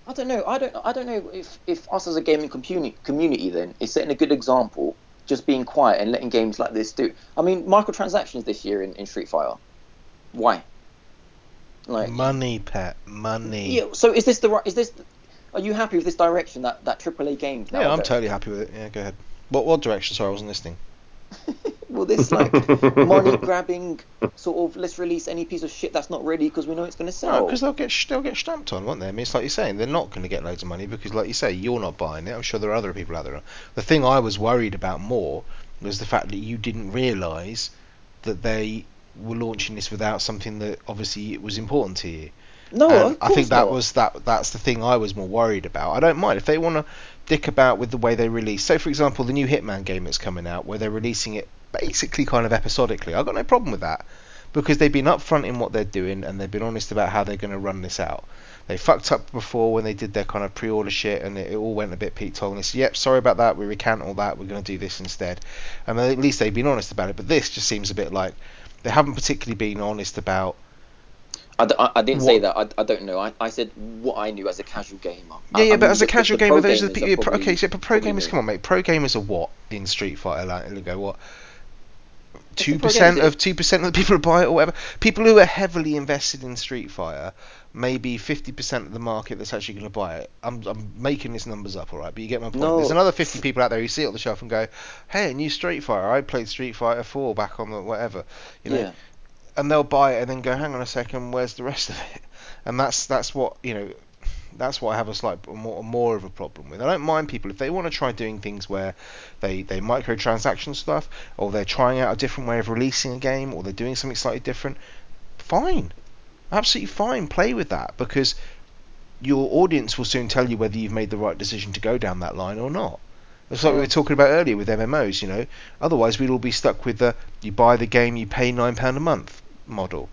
I don't know. I don't. I don't know if, if us as a gaming community community then is setting a good example, just being quiet and letting games like this do. I mean, microtransactions this year in, in Street Fighter. Why? Like Money, pet, money. Yeah. So is this the right? Is this? Are you happy with this direction that that AAA games now? Yeah, I'm totally happy with it. Yeah, go ahead. What what direction? Sorry, I wasn't listening. well, this like money grabbing sort of let's release any piece of shit that's not ready because we know it's going to sell. because they'll get they'll get stamped on, won't they? I mean, it's like you're saying, they're not going to get loads of money because, like you say, you're not buying it. I'm sure there are other people out there. The thing I was worried about more was the fact that you didn't realise that they were launching this without something that obviously was important to you. no, I think that not. was that. That's the thing I was more worried about. I don't mind if they want to dick about with the way they release. So, for example, the new Hitman game that's coming out, where they're releasing it basically kind of episodically. I've got no problem with that because they've been upfront in what they're doing and they've been honest about how they're going to run this out. They fucked up before when they did their kind of pre-order shit and it, it all went a bit Pete Tong and they said, "Yep, sorry about that. We recant all that. We're going to do this instead." And at least they've been honest about it. But this just seems a bit like they haven't particularly been honest about I, d- I- I didn't say that. I, I don't know. I, I said what I knew as a casual gamer. Yeah, I- yeah, but mean, as a the- casual the gamer, those are the people. okay, so pro gamers, come on, mate. Pro gamers are what in Street Fighter? Like, go what? Two percent of two percent of the people who buy it or whatever. People who are heavily invested in Street Fighter, maybe fifty percent of the market that's actually going to buy it. I'm I'm making these numbers up, all right? But you get my point. No. There's another fifty people out there who see it on the shelf and go, "Hey, a new Street Fighter. I played Street Fighter Four back on the whatever." You know, yeah. and they'll buy it and then go, hang on a second, where's the rest of it? And that's that's what you know, that's what I have a slight more, more of a problem with. I don't mind people if they want to try doing things where they they microtransaction stuff, or they're trying out a different way of releasing a game, or they're doing something slightly different. Fine, absolutely fine. Play with that because your audience will soon tell you whether you've made the right decision to go down that line or not. That's like we were talking about earlier with MMOs, you know. Otherwise, we'd all be stuck with the you buy the game, you pay nine pound a month model.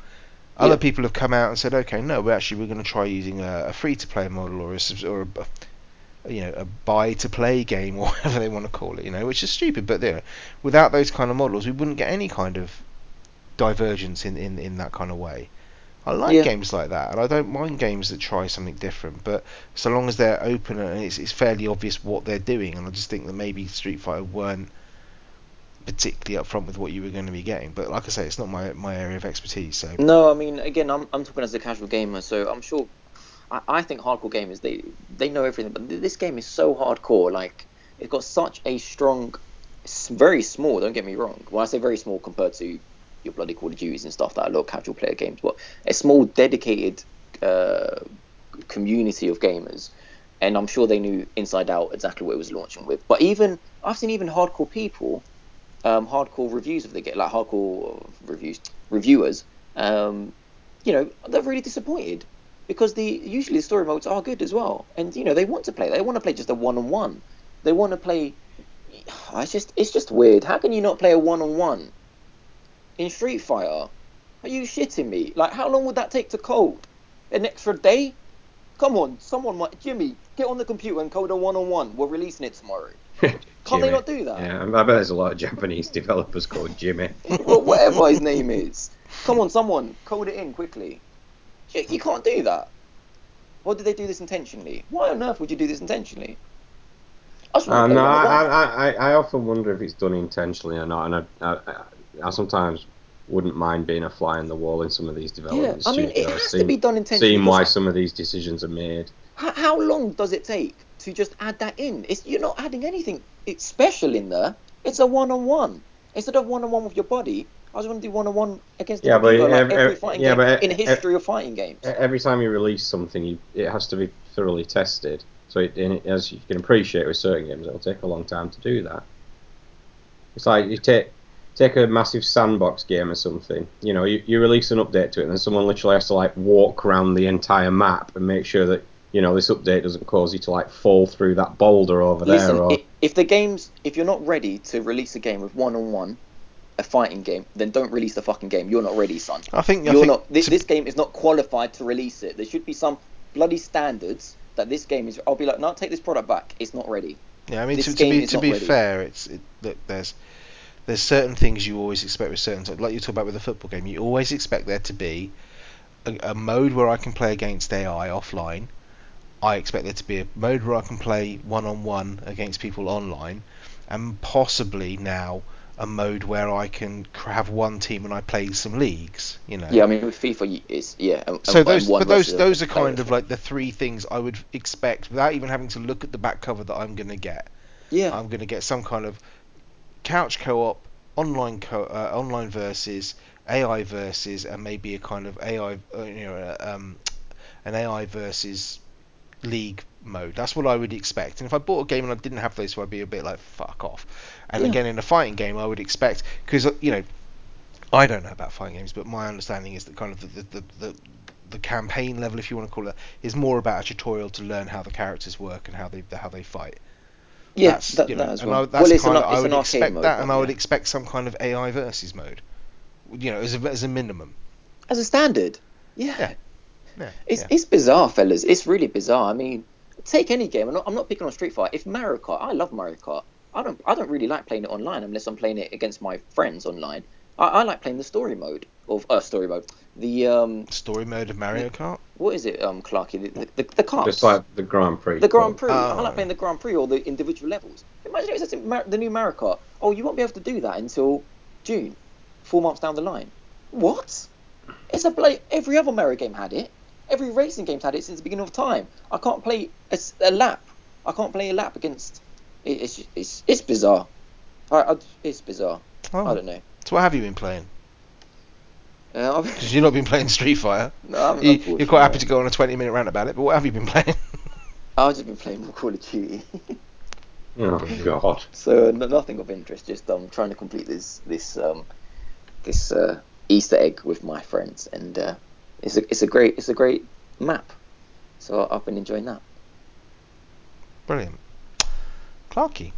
Other Yeah. people have come out and said, okay, no, we're actually we're going to try using a, a free to play model or a or a, you know a buy to play game or whatever they want to call it, you know, which is stupid. But you know, without those kind of models, we wouldn't get any kind of divergence in, in, in that kind of way. I like Yeah. games like that, and I don't mind games that try something different. But so long as they're open and it's, it's fairly obvious what they're doing, and I just think that maybe Street Fighter weren't particularly upfront with what you were going to be getting. But like I say, it's not my my area of expertise. So No, I mean, again, I'm I'm talking as a casual gamer, so I'm sure. I, I think hardcore gamers they they know everything, but th- this game is so hardcore. Like it's got such a strong, very small. Don't get me wrong. When I say very small compared to your bloody Call of Duties and stuff that are of casual player games, but a small dedicated uh, community of gamers. And I'm sure they knew inside out exactly what it was launching with. But even I've seen even hardcore people um, hardcore reviews of the game, like hardcore reviews, reviewers, um, you know, they're really disappointed because the usually the story modes are good as well, and you know they want to play. They want to play just a one-on-one. They want to play. It's just it's just weird. How can you not play a one-on-one in Street Fighter? Are you shitting me? Like, how long would that take to code? An extra day? Come on, someone might. Jimmy, get on the computer and code a one-on-one. We're releasing it tomorrow. Can't they not do that? Yeah, I bet there's a lot of Japanese developers called Jimmy. well, whatever his name is. Come on, someone, code it in quickly. You, you can't do that. Or did they do this intentionally? Why on earth would you do this intentionally? I Uh, no, I. I, I, I often wonder if it's done intentionally or not, and I, I, I sometimes wouldn't mind being a fly on the wall in some of these developments. Yeah, I mean, it has to be done intentionally. seeing why some of these decisions are made. How, how long does it take to just add that in? It's you're not adding anything it's special in there. It's a one-on-one instead of one-on-one with your body. I was going to do one-on-one against the Yeah, but computer, like every fighting yeah, game but in ev- history of fighting games. Every time you release something, you, it has to be thoroughly tested. So, it, it, as you can appreciate with certain games, it'll take a long time to do that. It's like you take take a massive sandbox game or something. You know, you, you release an update to it, and then someone literally has to like walk around the entire map and make sure that you know this update doesn't cause you to like fall through that boulder over Listen, there. Or i- if the games, if you're not ready to release a game with one-on-one, a fighting game, then don't release the fucking game. You're not ready, son. I think You're think not. This, to- this game is not qualified to release it. There should be some bloody standards that this game is. I'll be like, no, take this product back. It's not ready. Yeah, I mean This to, to be to be ready. fair, it's it, look there's there's certain things you always expect with certain like you talk about with a football game. You always expect there to be a, a mode where I can play against AI offline. I expect there to be a mode where I can play one on one against people online, and possibly now a mode where I can have one team and I play some leagues. You know. Yeah, I mean with FIFA, it's yeah. and- So and those, one but those, those are kind of like the three things I would expect without even having to look at the back cover that I'm going to get. Yeah, I'm going to get some kind of couch co-op, online co- uh, online versus AI versus, and maybe a kind of AI, uh, you know, uh, um, an AI versus league mode. That's what I would expect. And if I bought a game and I didn't have those, so I'd be a bit like fuck off. And Yeah. again, in a fighting game, I would expect because uh, you know, I don't know about fighting games, but my understanding is that kind of the the, the, the the campaign level, if you want to call it, is more about a tutorial to learn how the characters work and how they how they fight yeah, that's, that, you know, that as well. I, that's well, it's kind an, of, it's I would expect mode, that, and I would expect some kind of AI versus mode. You know, as a as a minimum. as a standard. Yeah, Yeah. Yeah. it's yeah. it's bizarre, fellas. It's really bizarre. I mean, take any game. I'm not, I'm not picking on Street Fighter. If Mario Kart, I love Mario Kart. I don't I don't really like playing it online unless I'm playing it against my friends online. I, I like playing the story mode of uh, story mode. The um, Story mode of Mario Kart. what is it, um, Clarky? The the, the, the carts. just like the Grand Prix. The Grand Prix. I Oh. like playing the Grand Prix or the individual levels. Imagine if it's a the new Mario Kart. Oh, you won't be able to do that until June, four months down the line. What? It's a play. Every other Mario game had it. Every racing game's had it since the beginning of time. I can't play a lap. I can't play a lap against. It, it's it's it's bizarre. I, I, it's bizarre. I Oh, don't know. so what have you been playing? Uh, Because you've not been playing Street Fighter. no, I'm- You, unfortunately, you're quite happy to go on a 20 minute rant about it, but what have you been playing? I've just been playing more Call of Duty. Oh God. So n- nothing of interest. Just um trying to complete this this um this uh, Easter egg with my friends, and uh, it's a it's a great it's a great map. So I- I've been enjoying that. Brilliant. Clarky.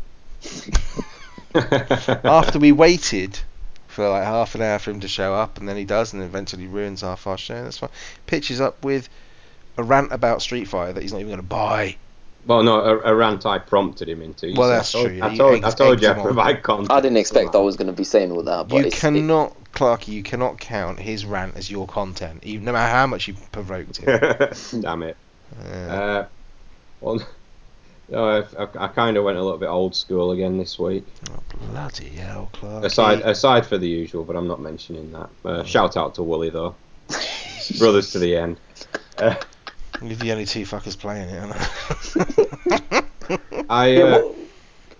After we waited for like half an hour for him to show up, and then he does, and eventually ruins half our show. That's fine. Pitches up with a rant about Street Fighter that he's not even going to buy. well, no, a, a rant I prompted him into. Well, that's I told, true, I you told, I egged- told egged you I provide content. I didn't expect I was going to be saying all that, but you it's, it- cannot, Clarky, you cannot count his rant as your content, even no matter how much you provoked him. Damn it. Uh, Uh, well, no, I, I, I kind of went a little bit old school again this week. oh, bloody hell, Clarky. Aside aside for the usual, but I'm not mentioning that. Uh, shout out to Wooly though, brothers to the end. Uh, You're the only two fuckers playing it, aren't I, Yeah, uh, what-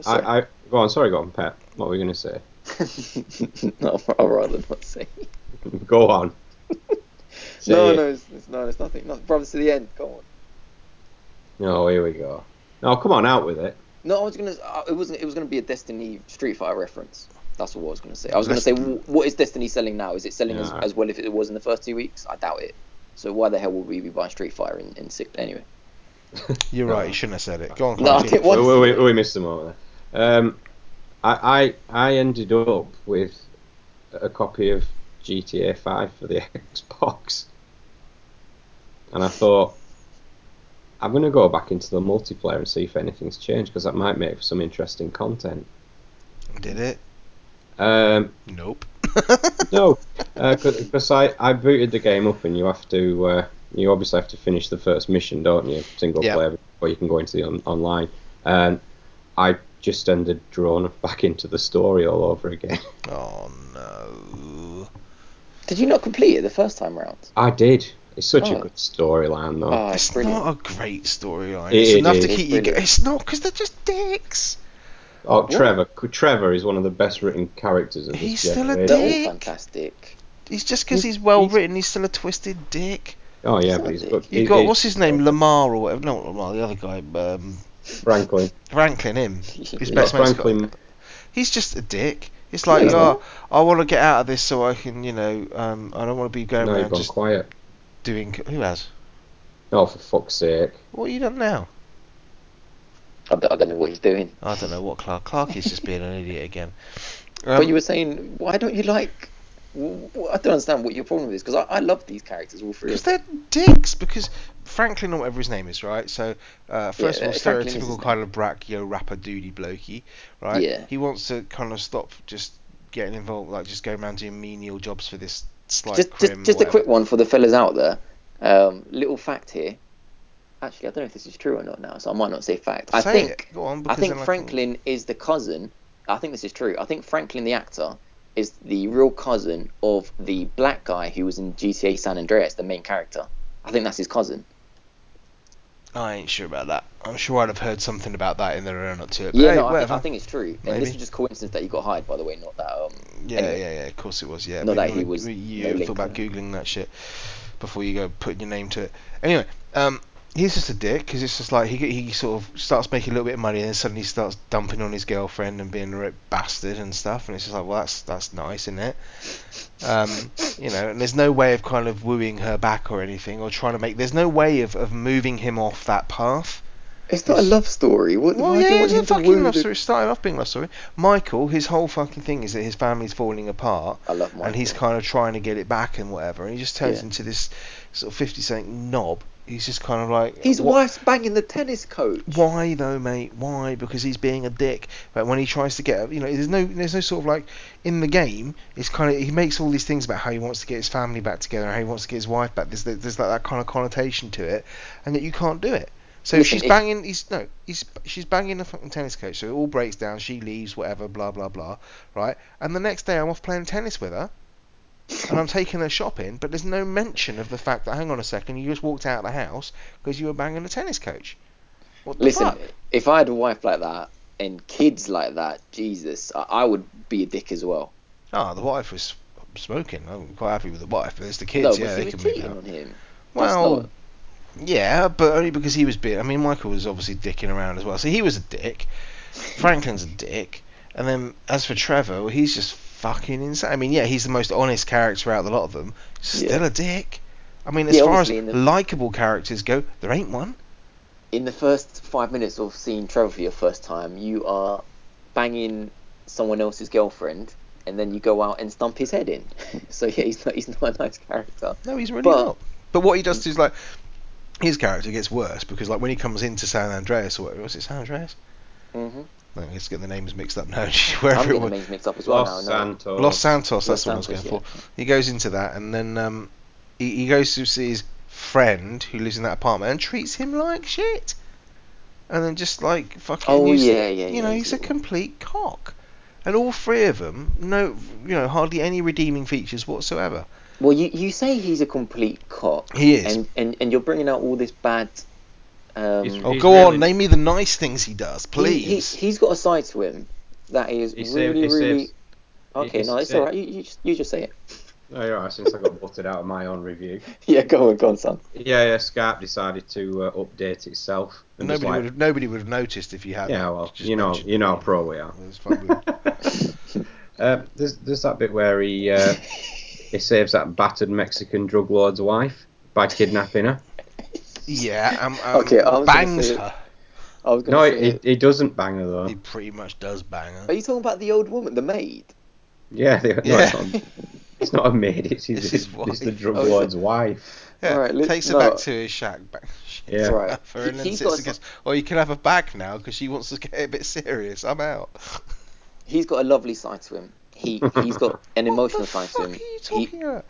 I, I go on. Sorry, go on, Pat. What were you gonna say? no, I'd rather not say. Go on. Say no, it. no, it's, it's no, it's nothing. No, brothers to the end. Go on. No, here we go. No, come on, out with it. No, I was gonna. Uh, it wasn't. It was gonna be a Destiny Street Fighter reference. That's what I was gonna say. I was gonna say, what is Destiny selling now? Is it selling as, Yeah. as well if it was in the first two weeks? I doubt it. So why the hell would we be buying Street Fighter in, in six anyway? You're right. You shouldn't have said it. Go on, No, I Clarky. we, we, we, we missed them over there. Um, I, I I ended up with a copy of GTA 5 for the Xbox, and I thought I'm gonna go back into the multiplayer and see if anything's changed because that might make for some interesting content. Did it? Um, Nope. no, because I, I booted the game up and you have to uh, you obviously have to finish the first mission, don't you? Single Yeah. player before you can go into the on- online. And I just ended drawn back into the story all over again. Oh no. Did you not complete it the first time round? I did. It's such a Oh. good storyline, though. Oh, it's It's not a great storyline. It- It's it enough to keep It's you. Go- brilliant. it's not because they're just dicks. oh, Trevor. Trevor is one of the best written characters of this He's still a generation. They're all dick. fantastic. He's just because He's- he's well he's- written. He's still a twisted dick. Oh yeah, He's but not he's a good. You He- got what's his name, Lamar or whatever? No, not Lamar. The other guy, um, Franklin. Franklin. Him. His best got mate's got- He's just a dick. It's like, No, he's oh. I want to get out of this so I can, you know, um, I don't want to be going No, you've around gone just quiet. doing. Who has? Oh, for fuck's sake! What have you done now? I don't, I don't know what he's doing. I don't know what Clark. Clark is just being an idiot again. Um, but you were saying, why don't you like? I don't understand what your problem is because I, I love these characters, all three Because they're dicks. Because Franklin or whatever his name is, right? So uh, first Yeah, of all, uh, Franklin is his stereotypical kind of brachio rapper doody blokey, right? Yeah. He wants to kind of stop just getting involved, like just going around doing menial jobs for this slight Just, crim. just, just a quick one for the fellas out there. Um, little fact here. Actually, I don't know if this is true or not now, so I might not say fact. I think on. I think Franklin is the cousin. I think this is true. I think Franklin, the actor, is the real cousin of the black guy who was in GTA San Andreas, the main character. I think that's his cousin. I ain't sure about that. I'm sure I'd have heard something about that in the run up to it. But Yeah, hey, no, I think. I think it's true. And Maybe. this is just coincidence that he got hired, by the way, not that. Um, Yeah, Anyway. yeah, yeah. Of course it was. Yeah. Not Maybe that he was You no thought about googling that shit before you go putting your name to it. Anyway, um, he's just a dick because it's just like he he sort of starts making a little bit of money and then suddenly starts dumping on his girlfriend and being a real bastard and stuff. And it's just like, well, that's that's nice, isn't it? Um, you know, and there's no way of kind of wooing her back or anything or trying to make. There's no way of, of moving him off that path. it's not a love story. What, Well, yeah, it's a fucking love story. It started off being a love story. Michael, his whole fucking thing is that his family's falling apart, I love Michael. and he's kind of trying to get it back and whatever, and he just turns Yeah. into this sort of fifty something knob. He's just kind of like His what- wife's banging the tennis coach. Why though, mate? Why? Because he's being a dick. But when he tries to get, you know, there's no, there's no sort of like in the game. It's kind of he makes all these things about how he wants to get his family back together, and how he wants to get his wife back. There's, there's like that kind of connotation to it, and that you can't do it. So Listen, she's banging. He's no. He's she's banging the fucking tennis coach. So it all breaks down. She leaves. Whatever. Blah blah blah. Right. And the next day I'm off playing tennis with her. And I'm taking her shopping, but there's no mention of the fact that hang on a second, you just walked out of the house because you were banging a tennis coach. What the Listen, fuck? if I had a wife like that and kids like that, Jesus, I, I would be a dick as well. Oh, the wife was smoking. I'm quite happy with the wife. But it's the kids, no, yeah, they can cheating on him. Well, yeah, but only because he was bit. I mean, Michael was obviously dicking around as well. So he was a dick. Franklin's a dick. And then as for Trevor, well, he's just fucking insane. I mean, yeah, he's the most honest character out of the lot of them. Still Yeah. a dick. I mean, as Yeah, far as the- likable characters go, there ain't one. in the first five minutes of seeing Trevor for your first time, you are banging someone else's girlfriend, and then you go out and stump his head in. so yeah, he's not he's not a nice character. No, he's really But- not. But what he does is like his character gets worse because like when he comes into San Andreas or whatever, was it San Andreas? hmm I guess getting the names mixed up now. I'm it getting the was. names mixed up as well Los now. No. Santos. Los Santos, that's Los what I was going Santos, for. He goes into that and then um, he, he goes to see his friend who lives in that apartment and treats him like shit. And then just like fucking. Oh, use- yeah, yeah, You yeah, know, he's he's a complete cock. And all three of them, no, you know, hardly any redeeming features whatsoever. Well, you, you say he's a complete cock, He is. and, and and you're bringing out all this bad. Um, He's- oh, he's go really- on, name me the nice things he does, he- please. He, has got a side to him that is He saved- really, he really. Okay, he no, it's alright. You, you just you just say it. Oh, you're right, since I got butted out of my own review. Yeah, go on, go on, son. Yeah, yeah, Skype decided to uh, update itself. And just nobody like, would have, nobody would have noticed if you had. Yeah, well, you know, you know how pro we are. It's fucking- Uh, there's, there's that bit where he uh, he saves that battered Mexican drug lord's wife by kidnapping her. Yeah, um, um, Okay, I was bangs say- her. I was No, gonna say. he, he doesn't bang her though. He pretty much does bang her. Are you talking about the old woman, the maid? Yeah, they, no, it's, not, it's not a maid. It's his, It's his it's, it's the wife. drug Oh, lord's wife. Yeah, Alright, let- takes her no. back to his shack. Back, Yeah. Right. For and then He's sits got against. Well, you can have a bag now because she wants to get a bit serious. I'm out. He's got a lovely side to him. He he's got an emotional what the side fuck to him. are you He, talking about?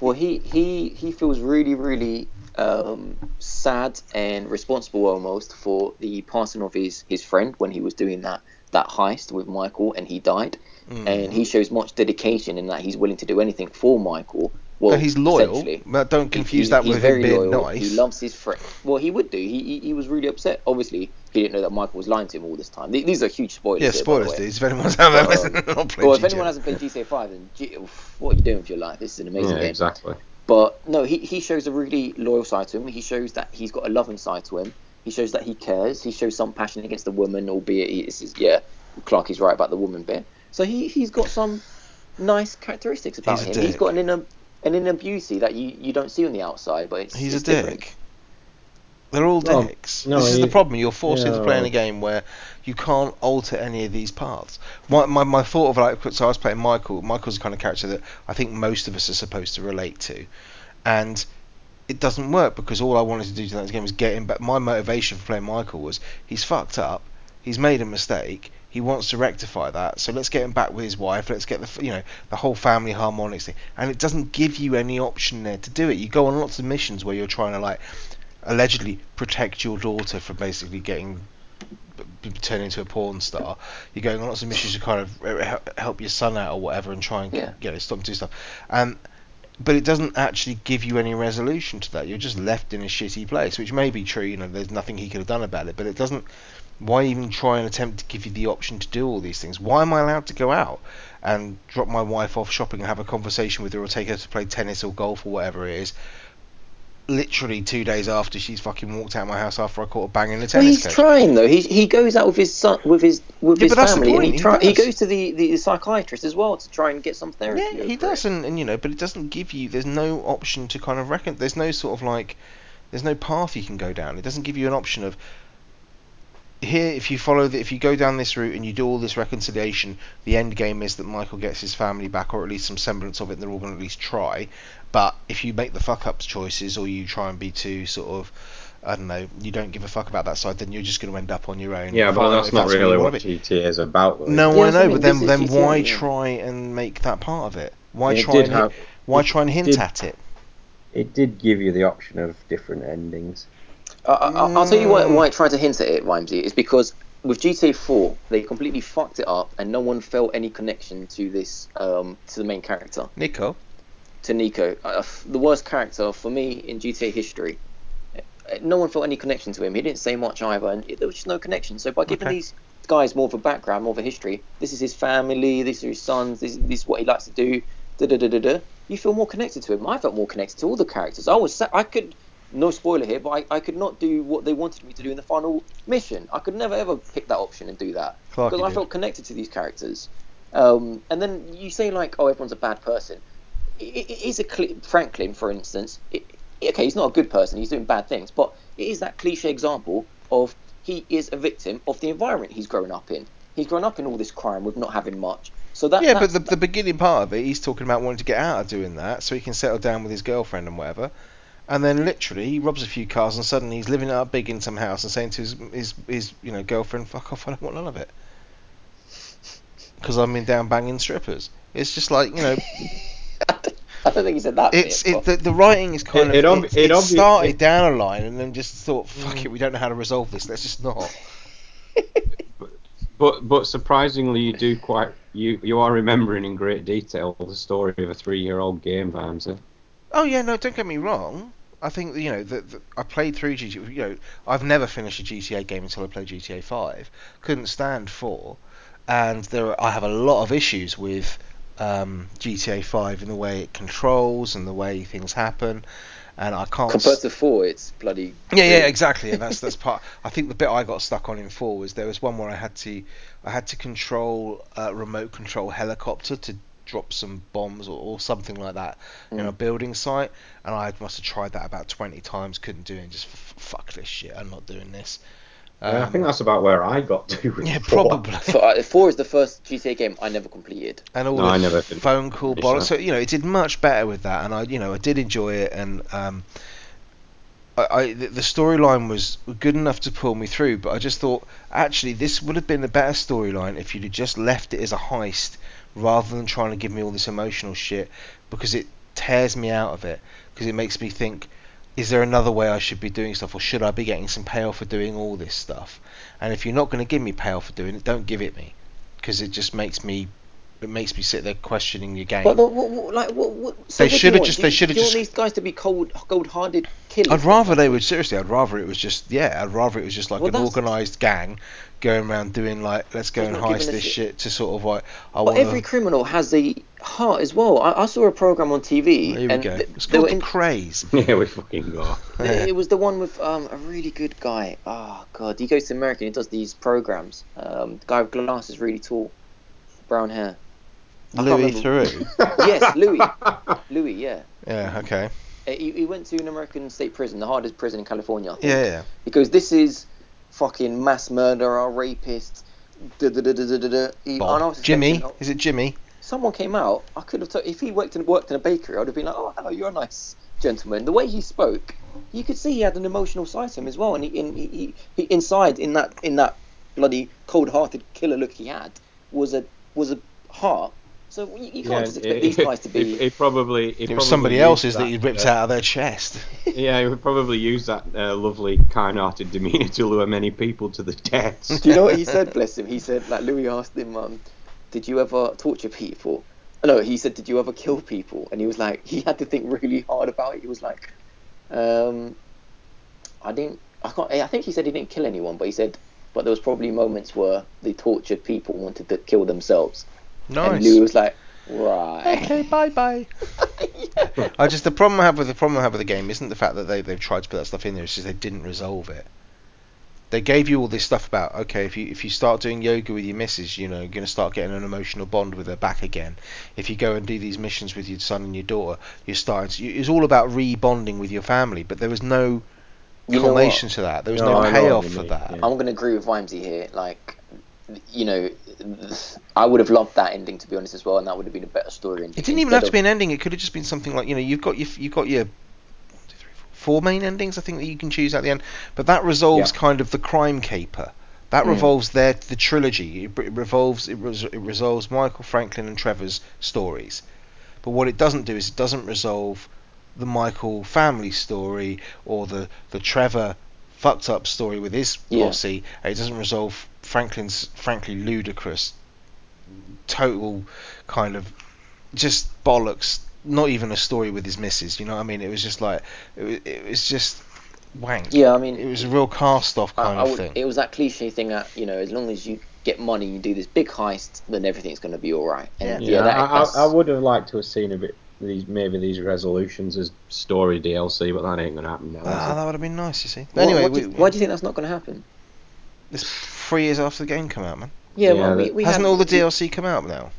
Well, he he he feels really really um, sad and responsible almost for the passing of his his friend when he was doing that that heist with Michael and he died, Mm. and he shows much dedication in that he's willing to do anything for Michael. Well, And he's loyal, don't confuse he- that with him being loyal. nice. He loves his friend. Well, he would do. He, he he was really upset. Obviously, didn't know that Michael was lying to him all this time. These are huge spoilers. yeah, here, by the spoilers, way. dudes. If anyone's ever Um, not played Well, if GTA. anyone hasn't played GTA 5, then G- what are you doing with your life? This is an amazing Yeah, game. exactly. But no, he, he shows a really loyal side to him. He shows that he's got a loving side to him. He shows that he cares. He shows some passion against the woman, albeit he, this is yeah, Clark is right about the woman bit. So he he's got some nice characteristics about He's him. He's got an inner an inner beauty that you, you don't see on the outside, but it's He's a it's different. They're all Well, dicks. no, this is he- the problem. You're forced into yeah. playing a game where you can't alter any of these paths. My, my, my thought of like, so I was playing Michael. Michael's the kind of character that I think most of us are supposed to relate to, and it doesn't work because all I wanted to do to that game was get him back. My motivation for playing Michael was he's fucked up, he's made a mistake, he wants to rectify that. So let's get him back with his wife. Let's get the you know the whole family harmonics thing. And it doesn't give you any option there to do it. You go on lots of missions where you're trying to like allegedly protect your daughter from basically getting turned into a porn star. You're going on lots of missions to kind of uh, help your son out or whatever and try and Yeah. you know, stop do stuff. Um, but it doesn't actually give you any resolution to that. You're just left in a shitty place, which may be true. You know, there's nothing he could have done about it, but it doesn't. Why even try and attempt to give you the option to do all these things? Why am I allowed to go out and drop my wife off shopping and have a conversation with her, or take her to play tennis or golf or whatever it is? Literally two days after she's fucking walked out of my house after I caught her banging a Well, tennis he's coach. trying though. He he goes out with his son, with his with Yeah, his the family, and he he try, he goes to the, the psychiatrist as well to try and get some therapy. Yeah, he does, and, and you know, but it doesn't give you. There's no option to kind of reckon. There's no sort of like. There's no path you can go down. It doesn't give you an option of. Here, if you follow the, if you go down this route and you do all this reconciliation, the end game is that Michael gets his family back, or at least some semblance of it. and They're all going to at least try. But if you make the fuck ups choices, or you try and be too sort of, I don't know, you don't give a fuck about that side, then you're just going to end up on your own. Yeah, but Fine, that's if not what you really wanna what. GTA is about. Though. No, Yeah, I know, what I but then then GTA, why yeah. try and make that part of it? Why it try and have, hint, why try and hint did- at it? It did give you the option of different endings. I, I, I'll tell you why, why it tried to hint at it, Vimesy. Is because with GTA 4, they completely fucked it up, and no one felt any connection to this um, to the main character, Nico, to Nico. Uh, the worst character for me in GTA history. Uh, No one felt any connection to him. He didn't say much either, and there was just no connection. So by giving Okay. these guys more of a background, more of a history, this is his family, these are his sons, this, this is what he likes to do. Da da da da da. You feel more connected to him. I felt more connected to all the characters. I was, sa- I could, no spoiler here, but I, I could not do what they wanted me to do in the final mission. I could never ever pick that option and do that because I did. felt connected to these characters. Um, and then you say like, oh, everyone's a bad person. It, it is a cli Franklin, for instance. It, okay, he's not a good person. He's doing bad things, but it is that cliche example of he is a victim of the environment he's grown up in. He's grown up in all this crime with not having much. So that yeah, but the, the beginning part of it, he's talking about wanting to get out of doing that so he can settle down with his girlfriend and whatever. And then literally, he robs a few cars and suddenly he's living out big in some house and saying to his his, his you know girlfriend, "Fuck off, I don't want none of it." Because I've been down banging strippers. It's just like you know, I don't think he said that. it's bit, it, the, the writing is kind It- of it ob- it, it it obvi- started it- down a line and then just thought, "Fuck Mm. it, we don't know how to resolve this. Let's just not." But but surprisingly, you do quite you you are remembering in great detail the story of a three-year-old game, Vimesy. Oh yeah, no, don't get me wrong. I think you know that I played through GTA. You know, I've never finished a GTA game until I played GTA Five. Couldn't stand four, and there are, I have a lot of issues with um, GTA Five in the way it controls and the way things happen, and I can't. compared s- to four, it's bloody. yeah, yeah, exactly. And that's that's part. I think the bit I got stuck on in four was there was one where I had to I had to control uh, remote control helicopter to drop some bombs or, or something like that in a Mm. building site, and I must have tried that about twenty times. Couldn't do it. Just f- fuck this shit. I'm not doing this. Yeah, I Um, think that's about where I got to. with yeah, four. probably. Four, uh, four is the first GTA game I never completed. and all No, the I never fin- phone call finished bollocks. So you know, it did much better with that, and I, you know, I did enjoy it, and um, I, I the, storyline was good enough to pull me through. But I just thought, actually, this would have been a better storyline if you'd have just left it as a heist rather than trying to give me all this emotional shit, because it tears me out of it, because it makes me think. is there another way I should be doing stuff, or should I be getting some payoff for doing all this stuff? And if you're not going to give me payoff for doing it, don't give it me, because it just makes me it makes me sit there questioning your game. But what, what, what, like, what, what, so They what do you should've just- Do they should've do you just- these guys to be cold, cold-hearted killers. I'd rather they would seriously. I'd rather it was just yeah. I'd rather it was just like Well, an organised gang going around doing like let's go and heist this shit. shit to sort of like I But want every criminal has the heart as well. I, I saw a program on TV, Here we and go. th- It's they were called in, the craze. Yeah, we fucking go. it was the one with um, a really good guy. Oh god, he goes to America and he does these programs. Um, the guy with glasses, really tall, brown hair. Louis. Theroux. Yes, Louis. Louis, yeah. Yeah. Okay. Uh, He, he went to an American state prison, the hardest prison in California. I think. Yeah. Yeah. Because this is fucking mass murderer, rapist. Da, da, da, da, da, da, da. He- and I Bob. was Jimmy. expecting- Is it Jimmy? someone came out, I could have told if he worked in worked in a bakery, I'd have been like, oh hello, you're a nice gentleman. The way he spoke, you could see he had an emotional side to him as well, and he, in, he, he, he inside in that in that bloody cold-hearted killer look he had was a was a heart. So you, you can't just expect these guys to He, be. he probably. He It probably was somebody else's that, he ripped uh, out of their chest. Yeah, he would probably use that uh, lovely, kind-hearted demeanour to lure many people to the deaths. Do you know what he said? Bless him. He said like Louis asked him, um, "Did you ever torture people?" No, he said, "Did you ever kill people?" And he was like, he had to think really hard about it. He was like, um, "I didn't. I can't. I think he said he didn't kill anyone, but he said, but there was probably moments where the tortured people wanted to kill themselves." And Nice. Louis was like, "Right." Okay, bye bye. I just the problem I have with the problem I have with the game isn't the fact that they they've tried to put that stuff in there. It's just they didn't resolve it. They gave you all this stuff about okay, if you if you start doing yoga with your missus, you know, you're going to start getting an emotional bond with her back again. If you go and do these missions with your son and your daughter, you're starting. To, it's all about rebonding with your family, but there was no You know culmination what? to that. There was No, no, I payoff for that. yeah. I'm going to agree with Vimesy here. Like, you know, I would have loved that ending to be honest as well, and that would have been a better story ending. It didn't even instead have to of- be an ending. It could have just been something like you know you've got your you've got your one, two, three, four, four main endings. I think that you can choose at the end, but that resolves Yeah. kind of the crime caper. That Mm. revolves their the trilogy. It, it revolves it, res, it resolves Michael Franklin and Trevor's stories. But what it doesn't do is it doesn't resolve the Michael family story or the the Trevor fucked up story with his Yeah. posse. It doesn't resolve Franklin's frankly ludicrous total kind of just bollocks. Not even a story with his missus. You know what I mean? It was just like it was, it was just wank. Yeah, I mean, It was a real cast off kind I of would- thing. It was that cliche thing that you know, as long as you get money, you do this big heist, then everything's going to be all right. And Yeah, yeah, that, I, I, I would have liked to have seen a bit these maybe these resolutions as story DLC, but that ain't gonna happen now. is Ah, that would have been nice, you see. What- anyway, what do we, why do you think that's not going to happen? It's three years after the game come out, man. Yeah, Yeah, well, we, we Hasn't all the DLC come out now?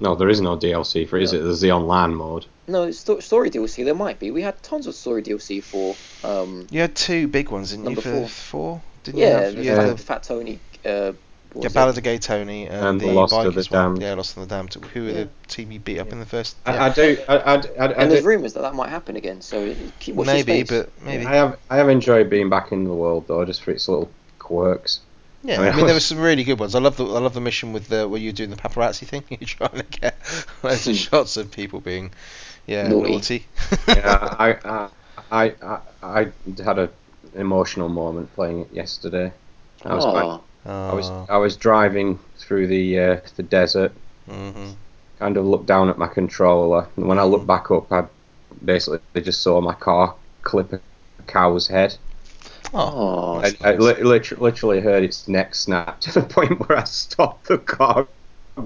No, there is no DLC for it, is No. it? There's the online mode. No, sto- story DLC. There might be. We had tons of story DLC for. Um, You had two big ones, didn't Number you? For four. four, didn't yeah, you? Have, the you Fat, had the, Fat Tony. Uh, what yeah, Ballad it? of Gay Tony and, And the Lost of the one. Damned. Yeah, Lost of the Damned. Who were Yeah. the team you beat up in the first? I, yeah. I do. I, I, I, I, and there's rumours that that might happen again. So keep watch maybe, but maybe. I have I have enjoyed being back in the world though, just for its little quirks. Yeah, I mean, I mean, there were some really good ones. I love the I love the mission with the where you're doing the paparazzi thing. You're trying to get loads of shots of people being, yeah, Naughty. naughty. yeah, I, I I I had a emotional moment playing it yesterday. I was quite- I was I was driving through the uh, the desert, mhm. kind of looked down at my controller, and when I looked back up, I basically just saw my car clip a cow's head. Oh, oh, I, I li- lit- literally heard its neck snap to the point where I stopped the car,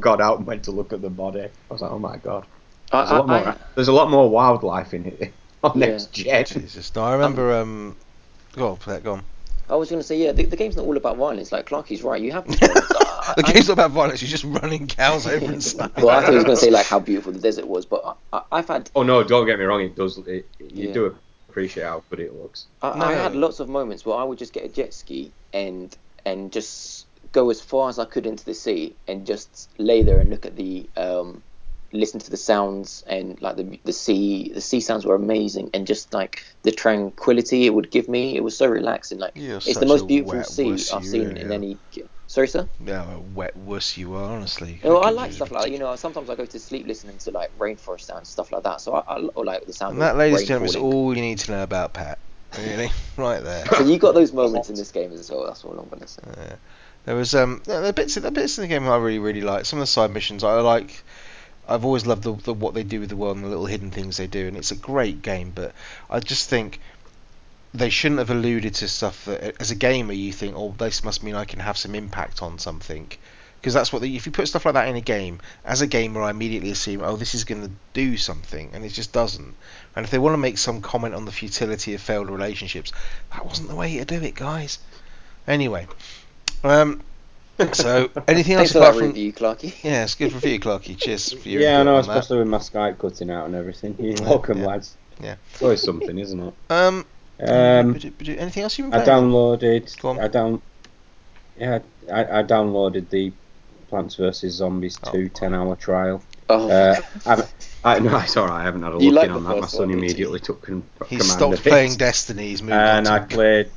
got out, and went to look at the body. I was like, oh my god. There's a lot I- more. I- there's a lot more wildlife in here on Yeah. next gen. Jesus. No, I remember. Um, go on, play it, go on. I was going to say, yeah, the, the game's not all about violence. Like Clarky's right. You have these the I- game's not about violence. You're just running cows over and stuff. well, I thought he was going to say like how beautiful the desert was, but I, I, I've had Oh no, don't get me wrong. It does. It, you Yeah. do appreciate how good it looks. I, No, I had lots of moments where I would just get a jet ski and and just go as far as I could into the sea and just lay there and look at the um, listen to the sounds and like the the sea the sea sounds were amazing and just like the tranquility it would give me it was so relaxing like You're it's the most beautiful sea I've seen really in are. any sorry sir Yeah, a wet wuss you are, honestly. you know, I like stuff like that. You know, sometimes I go to sleep listening to like rainforest sounds, stuff like that. So I, I like the sound And that, ladies and gentlemen, is all you need to know about Pat. really, right there. So you got those moments in this game as well. That's all I'm gonna say. Yeah. There was um are bits are bits in the game I really really like. Some of the side missions I like. I've always loved the, the what they do with the world and the little hidden things they do, and it's a great game. But I just think they shouldn't have alluded to stuff that, as a gamer, you think, oh, this must mean I can have some impact on something, because that's what the, if you put stuff like that in a game, as a gamer, I immediately assume, oh, this is going to do something, and it just doesn't. And if they want to make some comment on the futility of failed relationships, that wasn't the way to do it, guys. Anyway, um, so anything else Thanks for apart from review, Clarky. yeah, it's good review, Clarky. Cheers for your yeah, I input know, on that. especially with my Skype cutting out and everything. You're welcome, yeah. lads. Yeah. It's always something, isn't it? Um, Um, anything else you've I downloaded. Go on. I down. Yeah, I, I downloaded the Plants vs Zombies Oh, 2 10 hour trial. Oh, Uh, I've, I no, it's alright. I haven't had a You look like in on that. My son one, didn't immediately took con- He command stopped of it. playing Destiny. He's moved and on I to played.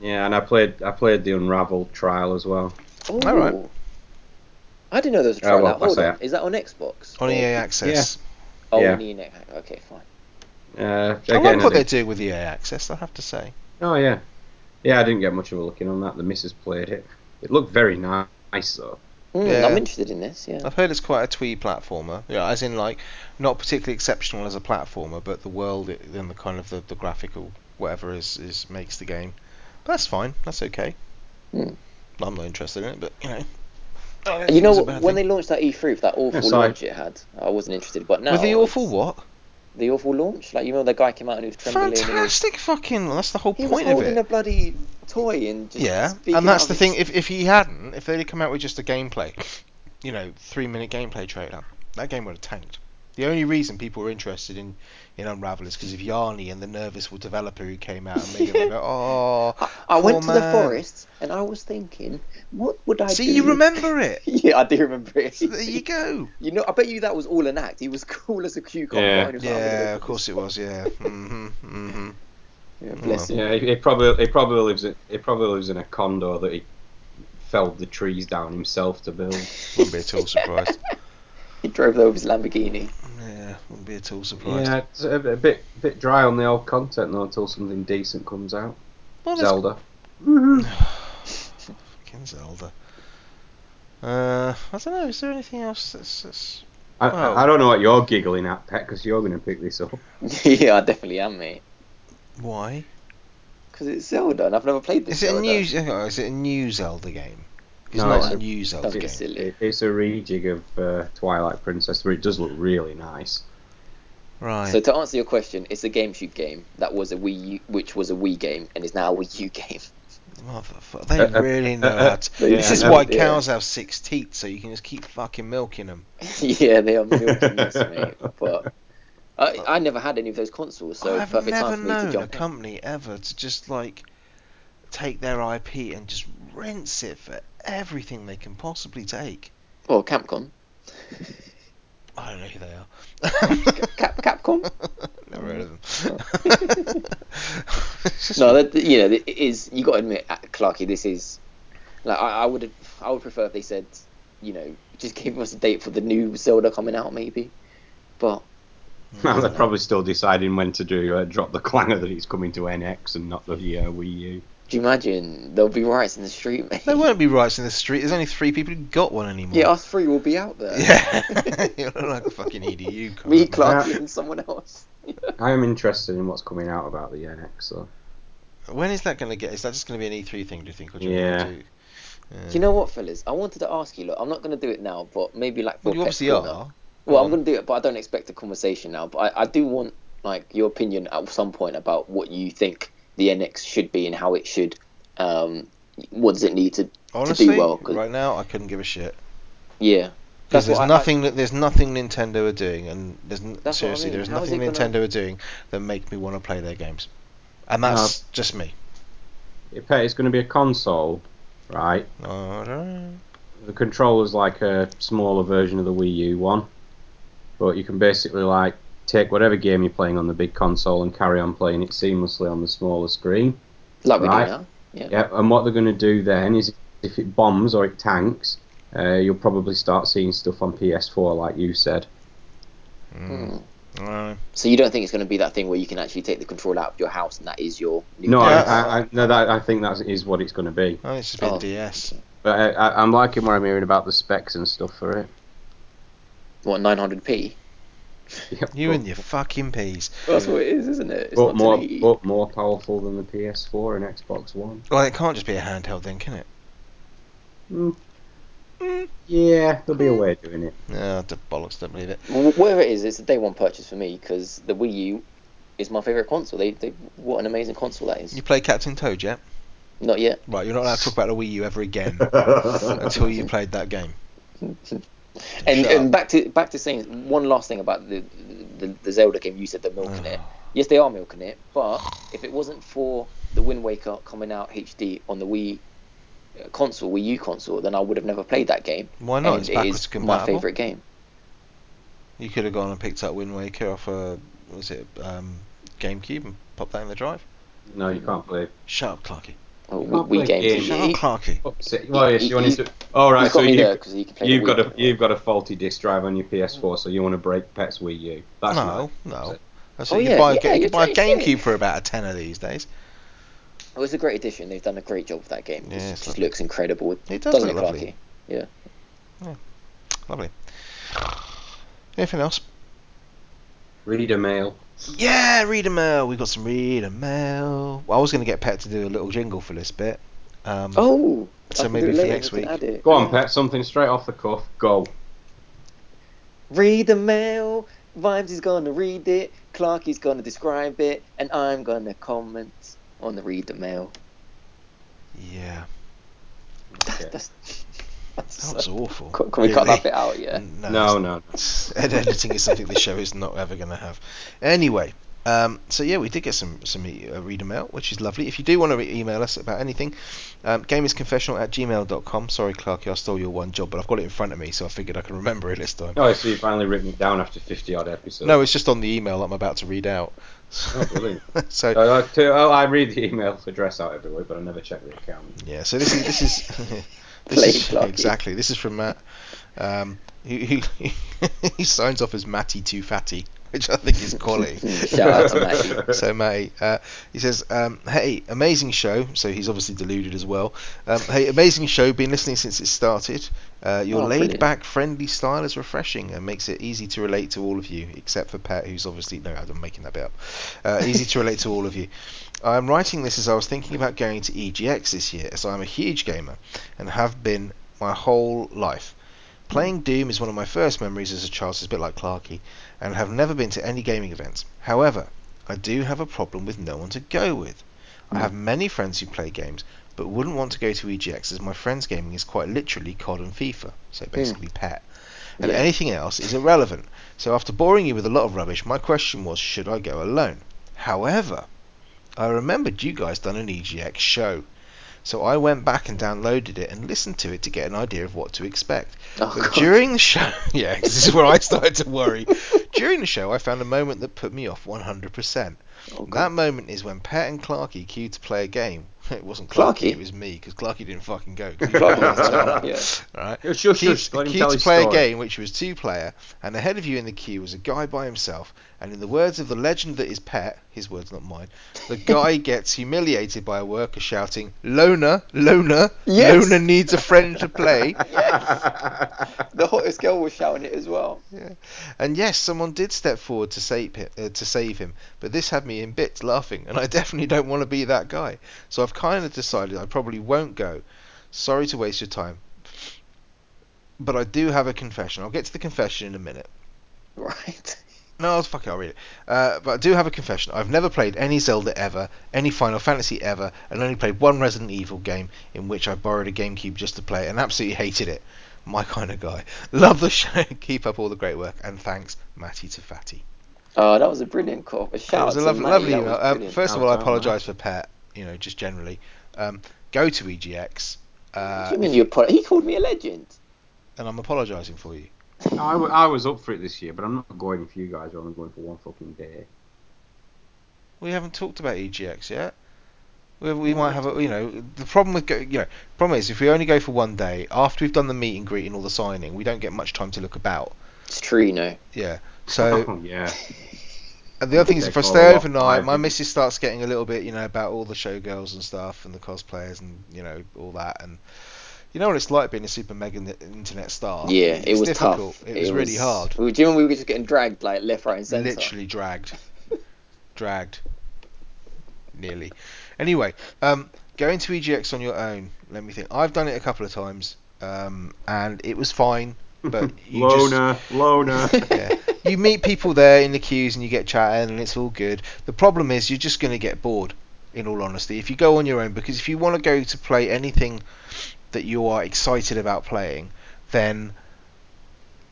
Yeah, and I played. I played the Unravel trial as well. Ooh. All right. I didn't know there was a Oh, trial well, out. Hold on. Is that on Xbox? on Or- EA Access. Oh, Yeah. on EA Access. Okay, fine. Uh, I again, like what I they're doing with the EA Access. I have to say. Oh yeah, yeah. I didn't get much of a look in on that. The missus played it. It looked very nice though. Mm, Yeah. I'm interested in this. Yeah. I've heard it's quite a twee platformer. Yeah, as in like not particularly exceptional as a platformer, but the world it- and the kind of the, the graphical whatever is is makes the game. But that's fine. That's okay. Hmm. I'm not interested in it, but you know. I don't And think you know it's a what? bad When thing. they launched that E3 with that awful Yeah, launch it had, I wasn't interested. But now with the awful what? The awful launch. Like you remember the guy came out and he was trembling. and he was- Fantastic fucking. That's the whole He was point of holding a bloody toy and just Yeah, and that's the thing. If if he hadn't, if they'd have come out with just a gameplay, you know, three minute gameplay trailer, that game would have tanked. The only reason people were interested in in Unravel is because of Yarny and the nervous developer who came out and made it go, oh. I, I went poor to the forest and I was thinking, what would I See, do? you remember it. yeah, I do remember it. So there you go. You know, I bet you that was all an act. He was cool as a cucumber. Yeah. and he was like, "I'm gonna go Yeah, of course it was. Yeah. hmm hmm Yeah, bless him. Yeah, he, he probably he probably lives in he probably lives in a condo that he felled the trees down himself to build. Wouldn't be at all surprised. He drove there with his Lamborghini. Yeah, wouldn't be at all surprised. Yeah, it's a, a bit bit dry on the old content though until something decent comes out. Well, Zelda. Fucking Zelda. Uh, I don't know. Is there anything else that's, that's I, Oh. I don't know what you're giggling at, Pet, because you're going to pick this up. yeah, I definitely am, mate. why? Because it's Zelda, and I've never played this Is it a new? oh, Is it a new Zelda game? It's No, not it's a a- new Zelda game. silly. It's a rejig of uh, Twilight Princess 3. It does look really nice. Right. So to answer your question, it's a GameCube game that was a Wii, U, which was a Wii game, and is now a Wii U game. Motherfucker, they Uh, uh, really know uh, how to. They This is yeah, why yeah. cows have six teeth, so you can just keep fucking milking them. yeah, they are milking this, mate. But I, I never had any of those consoles, so I've perfect never time for me to known a jump in. company ever to just like take their IP and just rinse it for everything they can possibly take. Well, Capcom. I don't know who they are. Cap- Capcom? Never heard of them. No, that you know, it is. You got to admit, uh, Clarky, this is like I, I would. Have, I would prefer if they said, you know, just give us a date for the new Zelda coming out, maybe. But well, They're probably still deciding when to do uh, drop the clanger that it's coming to NX and not the uh, Wii U. do you imagine there'll be riots in the street, mate? There won't be rights in the street. There's only three people who got one anymore. Yeah, us three will be out there. Yeah. you look like a fucking EDU card. Me, man. Clarky, Yeah. and someone else. I am interested in what's coming out about the NX, though. When is that going to get? Is that just going to be an E3 thing? Do you think? Or do you Yeah. want do? Uh, you know what, fellas? I wanted to ask you. Look, I'm not going to do it now, but maybe like for Well, you a obviously corner. are. Well, Go I'm going to do it, but I don't expect a conversation now. But I, I do want like your opinion at some point about what you think the NX should be and how it should. Um, what does it need to? Honestly, well, 'cause- right now I couldn't give a shit Yeah, because there's what I- nothing that there's nothing Nintendo are doing, and there's n- That's what I seriously mean. there's How is nothing it gonna- Nintendo are doing that make me want to play their games, and that's just me. If it's going to be a console, right? I don't. The controller's like a smaller version of the Wii U one, but you can basically like take whatever game you're playing on the big console and carry on playing it seamlessly on the smaller screen. like we Right. do now. Yeah. Yeah, and what they're going to do then is if it bombs or it tanks, uh, you'll probably start seeing stuff on PS4, like you said. Mm. Hmm. Uh, So you don't think it's going to be that thing where you can actually take the control out of your house and that is your new No, I, I, I, no, that, I think that is what it's going to be. oh, it's just been Oh. DS. But I, I, I'm liking what I'm hearing about the specs and stuff for it. what 900p? Yep, You but, and your fucking peas. That's what it is, isn't it? It's but not more, but more powerful than the PS4 and Xbox One. Well, it can't just be a handheld then, can it? Mm, Mm. yeah, there'll be a way of doing it. No, the bollocks, don't believe it. Well, Whatever it is, it's a day one purchase for me because the Wii U is my favorite console. They, they, what an amazing console that is. You play Captain Toad yet? Not yet. Right, you're not allowed to talk about the Wii U ever again until you played that game. And, Shut and back to back to saying one last thing about the the, the Zelda game. You said they're milking it. Oh. Yes, they are milking it. But if it wasn't for the Wind Waker coming out HD on the Wii uh, console, Wii U console, then I would have never played that game. Why not? and It's it backwards is compatible. my favorite game. You could have gone and picked up Wind Waker off a was it um, GameCube and popped that in the drive. No, you can't play. Shut up, Clarky. Oh, You can't Wii play games. games. Shut up, Clarky. Upset. Well, yes, he- you wanted he's- to. Oh, right. So you, there 'cause he can play the you've got Wii. a you've got a faulty disk drive on your PS4, so you want to break Pet's Wii U. That's no, nice. no. That's Oh, you yeah, buy. yeah, you you're buy a saying GameCube for about a tenner these days. Oh, it was a great addition. They've done a great job with that game. Yeah, It it's just lovely. looks incredible. It does Doesn't look it, lovely. Clarky? Lovely. Anything else? Reader mail. Yeah, reader mail. We got some reader mail. Well, I was going to get Pet to do a little jingle for this bit. Um, Oh, So I can maybe do it for next week. Go on, Yeah. Pet. Something straight off the cuff. Go. Read the mail. Vimes is gonna read it. Clark is gonna describe it, and I'm gonna comment on the read the mail. yeah, Okay. That's, that's that was awful. can, can we cut Really. that bit out? Yeah. No, No, no. ed- editing is something the show is not ever going to have. Anyway, um, so yeah, we did get some some e- uh, reader mail, which is lovely. If you do want to re- email us about anything, um, gamersconfessional at gmail.com. Sorry, Clarky, I stole your one job, but I've got it in front of me, so I figured I can remember it this time. Oh, so you've finally written it down after 50 odd episodes. No, it's just on the email I'm about to read out. Oh, brilliant. so I like to, oh, I read the email address out every week, but I never check the account. Yeah, so this is this is this is exactly this is from Matt. Um, he, he, he signs off as Matty Too Fatty, which I think is quality. Shout out to Matty. so Matty, uh, he says, um, "Hey, amazing show." So he's obviously deluded as well. Um, hey, amazing show. Been listening since it started. Uh, your Oh, brilliant. laid-back, friendly style is refreshing and makes it easy to relate to all of you, except for Pat, who's obviously no, I'm making that bit up. Uh, easy to relate to all of you. I'm writing this as I was thinking about going to EGX this year, as I'm a huge gamer and have been my whole life. Playing Doom is one of my first memories as a child, so it's a bit like Clarky, and have never been to any gaming events. However, I do have a problem with no one to go with. I have many friends who play games, but wouldn't want to go to EGX as my friends' gaming is quite literally COD and FIFA, so hmm. basically pet. And Yeah. anything else is irrelevant. So after boring you with a lot of rubbish, my question was, should I go alone? However, I remembered you guys done an EGX show. So I went back and downloaded it and listened to it to get an idea of what to expect. Oh, But God. during the show, yeah, this is where I started to worry. During the show, I found a moment that put me off 100%. Oh, That moment is when Pat and Clarky queued to play a game. It wasn't Clarky, Clarky? it was me, because Clarky didn't fucking go. he was Clarky was himself. on, yeah. Alright? Shush, shush, Queued, shush, let him queued to his play a game which was two player, and ahead of you in the queue was a guy by himself. And in the words of the legend that is Pet, his words not mine, the guy gets humiliated by a worker shouting, "Loner, loner, Yes. loner needs a friend to play." yes. The hottest girl was shouting it as well. Yeah. And yes, someone did step forward to save him, uh, to save him, but this had me in bits laughing, and I definitely don't want to be that guy. So I've kind of decided I probably won't go. Sorry to waste your time, but I do have a confession. I'll get to the confession in a minute. Right. No, fuck it, I'll read it. Uh, but I do have a confession. I've never played any Zelda ever, any Final Fantasy ever, and only played one Resident Evil game in which I borrowed a GameCube just to play it and absolutely hated it. My kind of guy. Love the show. Keep up all the great work, and thanks, Matty to Fatty. Oh, that was a brilliant call. A It shout was out a to lovely, Matty, lovely email. was Um, first of all, I apologise for Pat. You know, just generally. Um, go to EGX, What uh, do you mean you apo- He called me a legend. and I'm apologising for you. I, w- I was up for it this year, but I'm not going for you guys. I'm only going for one fucking day. We haven't talked about EGX yet. We, we might have a, you know, the problem with go, you know, problem is if we only go for one day after we've done the meet and greet and all the signing, we don't get much time to look about. It's true, you know. Yeah. So Oh, yeah. And the other thing is, if I stay overnight, my missus starts getting a little bit, you know, about all the showgirls and stuff, and the cosplayers, and you know, all that. And you know what it's like being a super mega internet star. Yeah, it's it was difficult. tough. It was really hard. Do you remember we were just getting dragged like left, right, and centre? Literally dragged, dragged, nearly. Anyway, um, going to EGX on your own. Let me think. I've done it a couple of times, um, and it was fine. But you just loner, loner. yeah. You meet people there in the queues and you get chatting and it's all good. The problem is you're just going to get bored, in all honesty, if you go on your own. Because if you want to go to play anything that you are excited about playing, then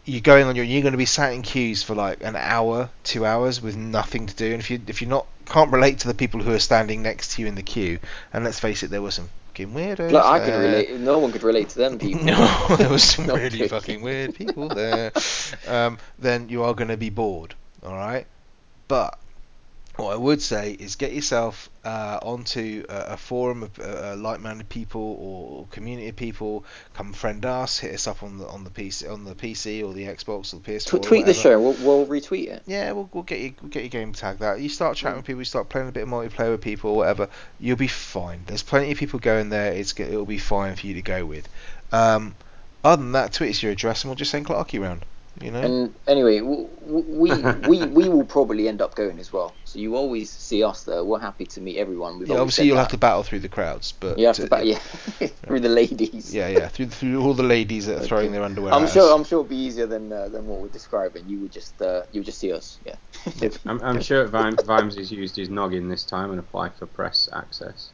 you're going on your you're going to be sat in queues for like an hour, two hours with nothing to do. And if you if you're not can't relate to the people who are standing next to you in the queue, and let's face it, there were some fucking weirdos. Like, I could relate. No one could relate to them people. No, there was some really fucking weird people there. Um, then you are going to be bored, all right. But what I would say is get yourself uh, onto a, a forum of uh, like-minded people or community of people. Come friend us, hit us up on the on the PC on the PC or the Xbox or the PS4. Tw- tweet the show. We'll, we'll retweet it. Yeah, we'll, we'll get you we'll get your game tag that. You start chatting Mm. with people, you start playing a bit of multiplayer with people, or whatever. You'll be fine. There's plenty of people going there. It's it'll be fine for you to go with. Um, other than that, tweet us your address and we'll just send Clarky round. You know. And anyway, w- w- we we we will probably end up going as well. So you always see us there. We're happy to meet everyone. We've yeah, obviously you'll that. have to battle through the crowds, but You have to, uh, back, yeah, through the ladies. yeah, yeah, through through all the ladies that are throwing their underwear. I'm at sure. us. I'm sure it'll be easier than uh, than what we're describing. You would just uh, you would just see us. Yeah. I'm, I'm sure Vim, Vimes has used his noggin this time and applied for press access.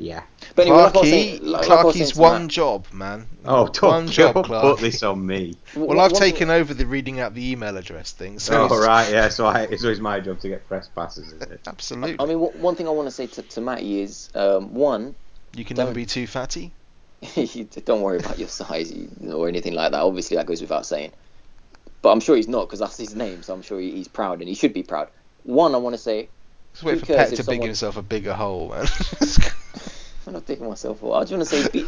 Yeah. But anyway, like I was Clarky, saying, like, like I was saying Clarky's one Matt, job, man. Oh, one don't, job, don't Clark. put this on me. w- Well, I've one- taken over the reading out the email address thing. So oh, it's- right, yeah, so I, it's always my job to get press passes, is it? Absolutely. I mean, one one thing I want to say to, to Matty is um, one, you can never don't- be too fatty. don't worry about your size or anything like that. Obviously, that goes without saying. But I'm sure he's not because that's his name, so I'm sure he's proud and he should be proud. One, I want to say, Just wait Who for cares Pet if to dig himself a bigger hole, man. I'm not taking myself off. I just want to say, be,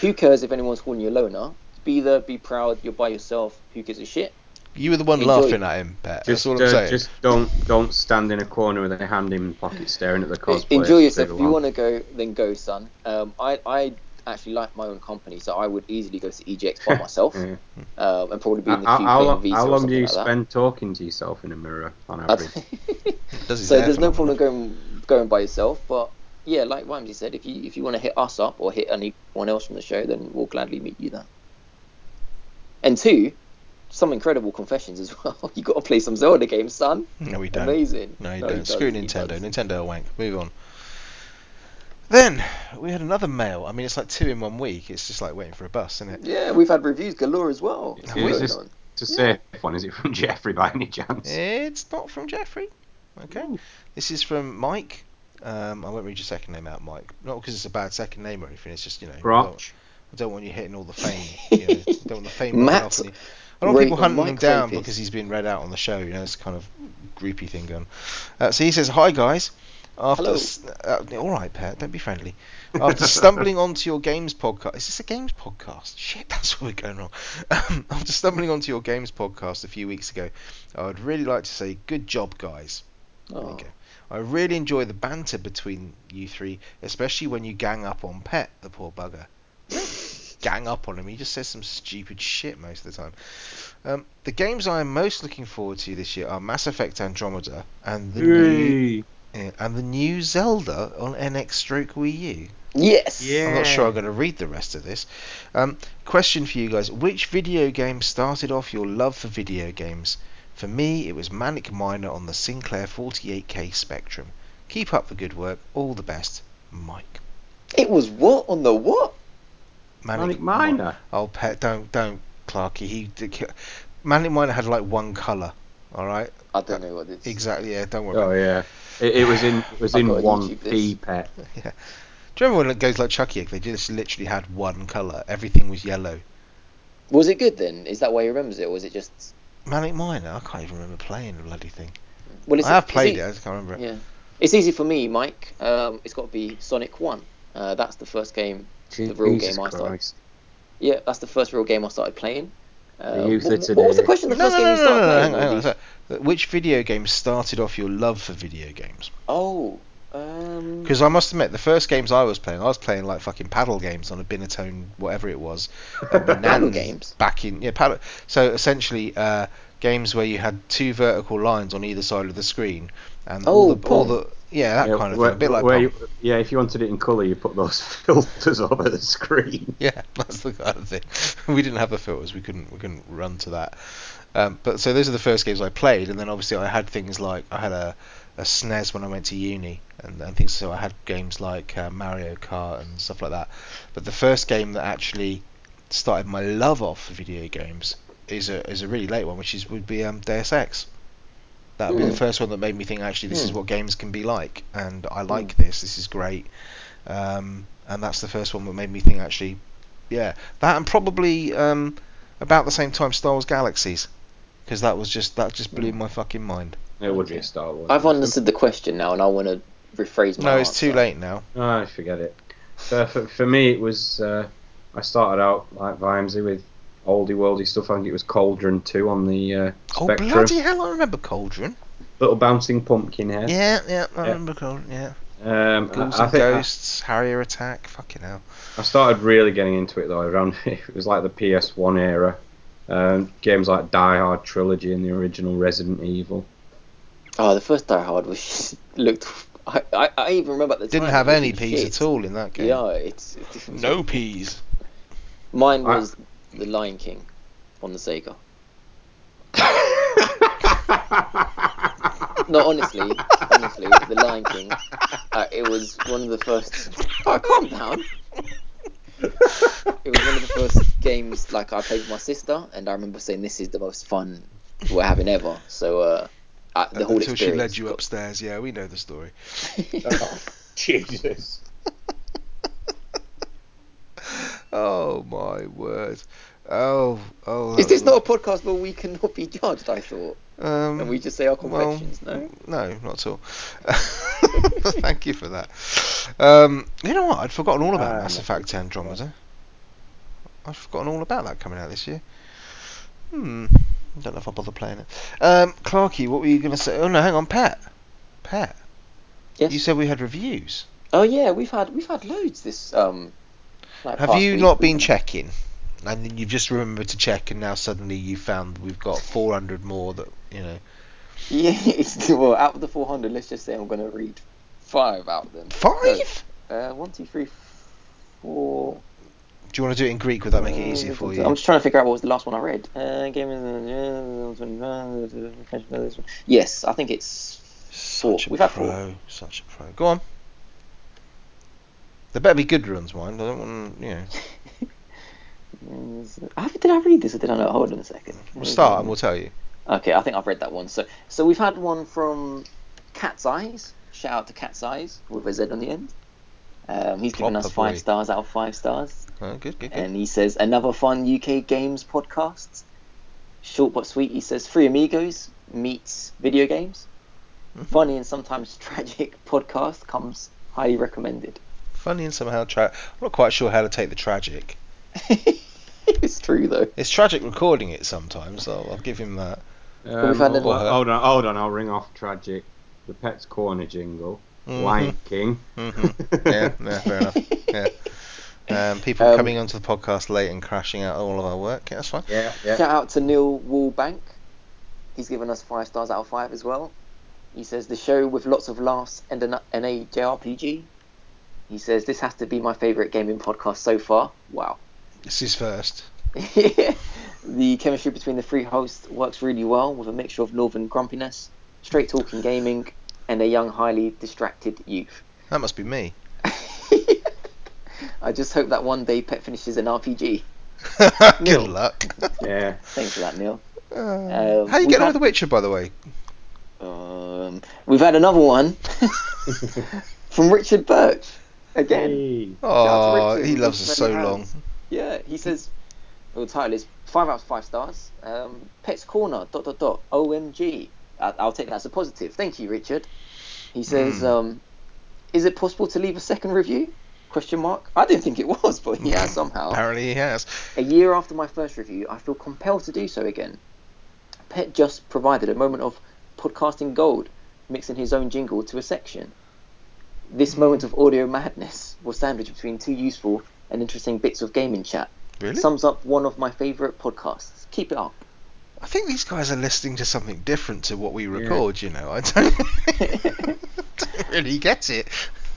who cares if anyone's calling you a loner? Be there, be proud. You're by yourself. Who gives a shit? you were the one Enjoy- laughing at him, Pet. Just, That's all I'm uh, saying. just don't don't stand in a corner with a hand in your pocket staring at the cosplay. Enjoy yourself. If you want to go, then go, son. Um, I I actually like my own company, so I would easily go to EGX by myself, Yeah. um, and probably be in the How, queue how, playing long, Vita how long do you like that. spend talking to yourself in a mirror on Uh, average? So there's no phenomenal. problem going going by yourself, but yeah, like Vimesy said, if you if you want to hit us up or hit anyone else from the show, then we'll gladly meet you there. And two, some incredible confessions as well. you got to play some Zelda games, son. No, we don't. Amazing. No, you No, don't. Screw does, Nintendo. Nintendo are wank. Move on. Then we had another mail. I mean, it's like two in one week. It's just like waiting for a bus, isn't it? Yeah, we've had reviews galore as well. Is Have we? this it's a safe one? Is it from Jeffrey by any chance? It's not from Jeffrey. Okay. Ooh. This is from Mike. Um, I won't read your second name out, Mike. Not because it's a bad second name or anything. It's just you know. I don't, Grotch. I don't want you hitting all the fame. You know, I don't want the fame rubbing Matt off. I don't want people Ra- hunting him down Rapist. because he's been read out on the show. You know, it's kind of groupie thing going. Uh, so he says, "Hi guys." After Hello. s- uh, all right, Pat. Don't be friendly. After stumbling onto your games podcast, is this a games podcast? Shit, that's what we're going wrong. Um, after stumbling onto your games podcast a few weeks ago, I would really like to say, good job, guys. There you Oh. go. I really enjoy the banter between you three, especially when you gang up on Pet, the poor bugger. gang up on him. He just says some stupid shit most of the time. Um, the games I am most looking forward to this year are Mass Effect Andromeda and the new Hey. Yeah, and the new Zelda on NX Stroke Wii U. Yes. Yeah. I'm not sure I'm going to read the rest of this. Um, question for you guys: Which video game started off your love for video games? For me, it was Manic Miner on the Sinclair 48K Spectrum. Keep up the good work. All the best, Mike. It was what on the what? Manic Mi- Miner. Oh, pet, don't, don't, Clarky. He, Manic Miner had like one color. All right. I don't know what it's. Exactly. Yeah. Don't worry. Oh about it. Yeah, it, it was in it was in one YouTube this. p pet. Do you remember when it goes like Chuckie Egg? They just literally had one color. Everything was yellow. Was it good then? Is that why he remembers it, or was it just? Manic Miner. I can't even remember playing the bloody thing. Well, it's, I have played e- it. I just can't remember it. Yeah, it's easy for me, Mike. Um, it's got to be Sonic One. Uh, that's the first game. The real game I started. Christ. Yeah, that's the first real game I started playing. Uh, youth what, of what was the question? The No, first no, game no, you started no, no, playing? hang on, hang on. Which video game started off your love for video games? Oh, um, Because I must admit, the first games I was playing, I was playing like fucking paddle games on a Binatone, whatever it was. Paddle games? Back in yeah, paddle. So essentially, uh, games where you had two vertical lines on either side of the screen, and all Oh, the all the yeah that Yeah, kind of where- thing, a bit like you- yeah, if you wanted it in colour, you put those filters over the screen. Yeah, that's the kind of thing. we didn't have the filters. We couldn't we couldn't run to that. Um, but so those are the first games I played, and then obviously I had things like I had a, a SNES when I went to uni, and, and things. So I had games like uh, Mario Kart and stuff like that. But the first game that actually started my love off for video games is a is a really late one, which is would be um, Deus Ex. That would be the Hmm. first one that made me think actually this is Hmm. what games can be like, and I like this. This is great. Um, and that's the first one that made me think actually, yeah, that and probably um, about the same time Star Wars Galaxies, because that was just that just blew my fucking mind. It would be a Star Wars. I've understood the question now, and I want to rephrase my No, it's too late now. Ah, forget it. So for, for me, it was uh, I started out like Vimesy with oldie worldy stuff. I think it was Cauldron 2 on the uh, Oh Spectrum. bloody hell! I remember Cauldron. Little bouncing pumpkin head. Yeah, yeah, I Yeah. remember Cauldron. Yeah, Um, Ghouls I, I and think I- Ghosts, Harrier Attack. Fucking hell. I started really getting into it though around it was like the PS1 era. Um, games like Die Hard trilogy and the original Resident Evil. Oh, the first Die Hard was looked. I, I, I even remember at the Didn't time. have any looking peas shit. at all in that game. Yeah, it's, it's No peas. Mine I- was The Lion King on the Sega. No, honestly, honestly, The Lion King. Uh, it was one of the first. Oh, calm down. It was one of the first games like I played with my sister, and I remember saying this is the most fun we're having ever. So uh, uh, the whole Until she led you upstairs. Yeah, we know the story. Jesus. Oh my word. Oh, oh. Is this not a podcast where we cannot be judged? I thought, Um, and we just say our well, no. No, not at all. Thank you for that. Um, you know what? I'd forgotten all about Ah, Mass. Effect Andromeda. I'd forgotten all about that coming out this year. Hmm. I don't know if I'll bother playing it. Um, Clarky, what were you going to say? Oh no, hang on, Pat. Pat, Yes. you said we had reviews. Oh yeah, we've had we've had loads this um. Have you not been checking? And then you've just remembered to check, and now suddenly you found we've got 400 more that you know. Yeah, well, out of the 400, let's just say I'm going to read five out of them. Five? No, uh, one, two, three, four. Do you want to do it in Greek? Would that make it easier for you? I'm just trying to figure out what was the last one I read. Uh, yes, I think it's four. Such a We've had four. such a pro. Go on. There better be good runs, mind. I don't want, you know. How- Did I read this or did I not? Hold on a second. We'll start and we'll tell you. Okay, I think I've read that one. So, so we've had one from Cat's Eyes. Shout out to Cat's Eyes with a Z on the end. Um, he's given us five boy. stars out of five stars, Oh, good, good, good. and he says another fun UK games podcast. Short but sweet. He says Three Amigos meets video games. Mhm. Funny and sometimes tragic podcast comes highly recommended. Funny and somehow tra- I'm not quite sure how to take the tragic. it's true though. It's tragic recording it sometimes. So I'll give him that. Um, we've had hold, hold on, hold on, I'll ring off tragic. The Pets Corner jingle. Mhm. Lion King. Mhm. Yeah, yeah, fair enough. Yeah. Um, people Um, coming onto the podcast late and crashing out all of our work. Yeah, that's fine. Yeah, yeah. Shout out to Neil Wallbank. He's given us five stars out of five as well. He says the show with lots of laughs and an, and a JRPG. He says this has to be my favourite gaming podcast so far. Wow. This is first. the chemistry between the three hosts works really well with a mixture of northern grumpiness, straight talking gaming, and a young, highly distracted youth. That must be me. I just hope that one day Pet finishes an RPG. good Neil. luck. Yeah. Thanks for that, Neil. Uh, Um, how you we've getting on had- with The Witcher, by the way? Um, we've had another one from Richard Birch. Again. Hey. Oh, he loves us so many long. Yeah, he says, well, the title is 5 out of 5 stars. Um, Pets Corner, dot, dot, dot, OMG. I- I'll take that as a positive. Thank you, Richard. He says, Hmm. um, is it possible to leave a second review? Question mark. I didn't think it was, but he has somehow. Apparently he has. A year after my first review, I feel compelled to do so again. Pet just provided a moment of podcasting gold, mixing his own jingle to a section. This moment of audio madness was sandwiched between two useful and interesting bits of gaming chat. Really? Sums up one of my favourite podcasts. Keep it up. I think these guys are listening to something different to what we record. You know, I don't, don't really get it.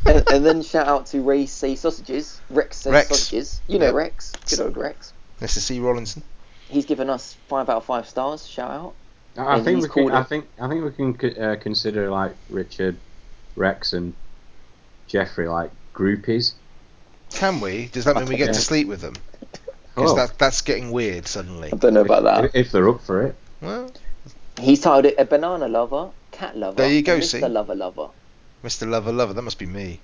and, and then shout out to Ray Say Sausages, Rex Says Rex. Sausages. You know Yep. Rex, good old Rex. Mr. C. Rollinson. He's given us five out of five stars. Shout out. I And think we can. I think. I think we can uh, consider like Richard, Rex, and Jeffrey like groupies. Can we? Does that mean we get Yeah. to sleep with them? Because Oh, that that's getting weird suddenly. I don't know about that. if, if they're up for it. Well, He's titled it a banana lover, cat lover, There you go, and Mr. see? Lover Lover. Mr. Lover Lover, that must be me.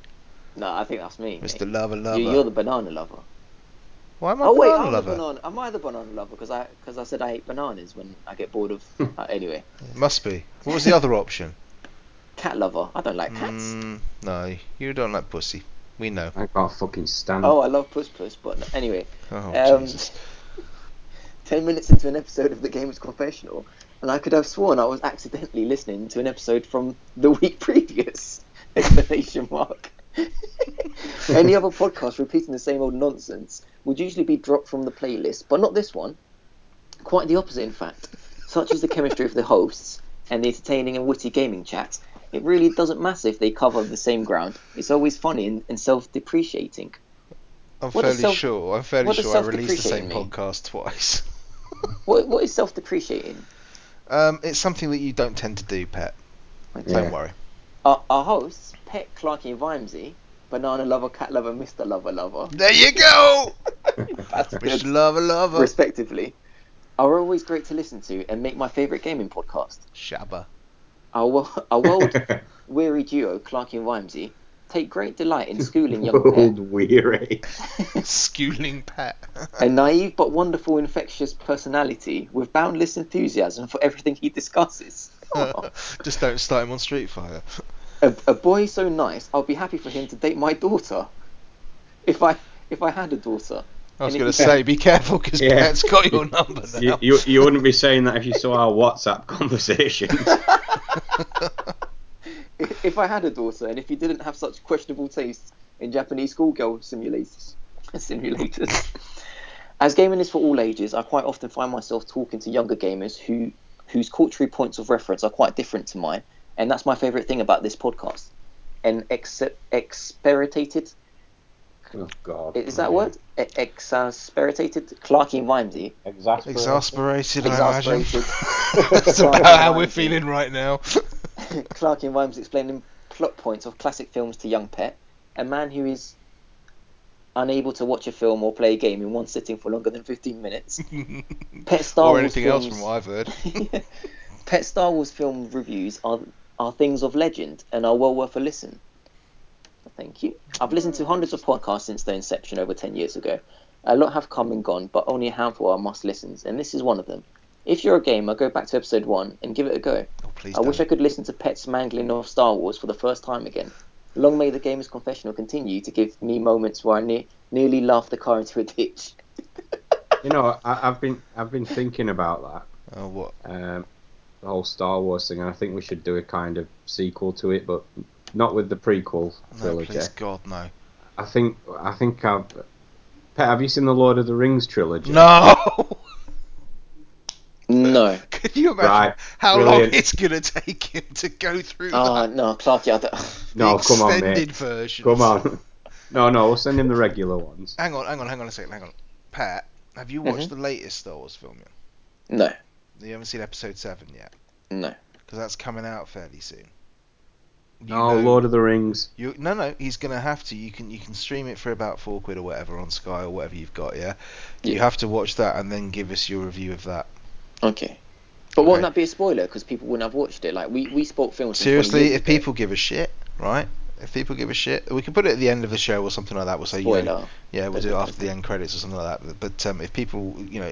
No, I think that's me. Mr. mate. Lover Lover. You, you're the banana lover. Why am I Oh wait, banana I'm lover? the banana. Am I the banana lover? Because I because I said I hate bananas when I get bored of. uh, anyway, It must be. What was the other option? Cat lover. I don't like cats. Mm, no, you don't like pussy. We know. I can't fucking stand. Oh, I love puss puss, but no- anyway. Oh, Um, Jesus. Ten minutes into an episode of the Gamers Confessional, and I could have sworn I was accidentally listening to an episode from the week previous! Explanation mark. Any other podcast repeating the same old nonsense would usually be dropped from the playlist, but not this one. Quite the opposite, in fact. Such is the chemistry of the hosts and the entertaining and witty gaming chat. It really doesn't matter if they cover the same ground. It's always funny and, and self-depreciating. I'm what fairly self- sure. I'm fairly sure I released the same mean? podcast twice. What, what is self-depreciating? Um, it's something that you don't tend to do, pet. Okay. Don't worry. Our, our hosts, Pet, Clarky, and Vimesy, Banana Lover, Cat Lover, Mr. Lover Lover, There you go, Mr. Lover Lover. respectively, are always great to listen to and make my favourite gaming podcast. Shabba. Our, wo- our world weary duo, Clarky and Vimesy, take great delight in schooling young Old Pet, weary. Schooling pet. a naive but wonderful infectious personality with boundless enthusiasm for everything he discusses. Just don't start him on Street Fighter. a, a boy so nice, I'll be happy for him to date my daughter. If I if I had a daughter. I was going to say, be careful because Yeah. Pet's got your number now. You, you you wouldn't be saying that if you saw our WhatsApp conversations. if I had a daughter and if you didn't have such questionable tastes in Japanese schoolgirl simulators, simulators. As gaming is for all ages, I quite often find myself talking to younger gamers who whose cultural points of reference are quite different to mine, and that's my favourite thing about this podcast. An ex- exasperated oh God. is that a word? E- exasperated Clarky and Vimesy. Exasperated. Exasperated, I imagine. Exasperated. That's about Clarky how we're feeling right now. Clarky and Vimes explaining plot points of classic films to young Pet, a man who is unable to watch a film or play a game in one sitting for longer than 15 minutes. Pet Star or Wars anything else films- from what I've heard. Pet Star Wars film reviews are are things of legend and are well worth a listen. Thank you. I've listened to hundreds of podcasts since their inception over 10 years ago. A lot have come and gone, but only a handful are must listens, and this is one of them. If you're a gamer, go back to episode 1 and give it a go. Oh, please I wish I could listen to Pet's mangling of Star Wars for the first time again. Long may the Gamer's Confessional continue to give me moments where I ne- nearly laughed the car into a ditch. You know, I, I've been I've been thinking about that. Oh, what? um, the whole Star Wars thing, and I think we should do a kind of sequel to it, but not with the prequel trilogy. No, trilogy. please, God, no. I think I think I've. Pet, have you seen the Lord of the Rings trilogy? No! No. Can you imagine Right, how brilliant. long it's going to take him to go through Oh, that? no, Clarky, I don't... No, the come on, extended mate. version. Come on. No, no, we'll send him the regular ones. Hang on, hang on, hang on a second, hang on. Pat, have you watched the latest Star Wars film yet? No, You haven't seen episode 7 yet? no. Because that's coming out fairly soon. You No, know- Lord of the Rings. You no no, he's gonna have to. You can you can stream it for about four quid or whatever on Sky or whatever you've got. Yeah, you have to watch that and then give us your review of that. Okay. But won't Okay. that be a spoiler? Because people wouldn't have watched it. Like, we, we spoke films Seriously, if ago. people give a shit, right? If people give a shit, we can put it at the end of the show or something like that. We'll say, you know, Spoiler. yeah, we'll do it after the end credits or something like that. But, but um, if people, you know,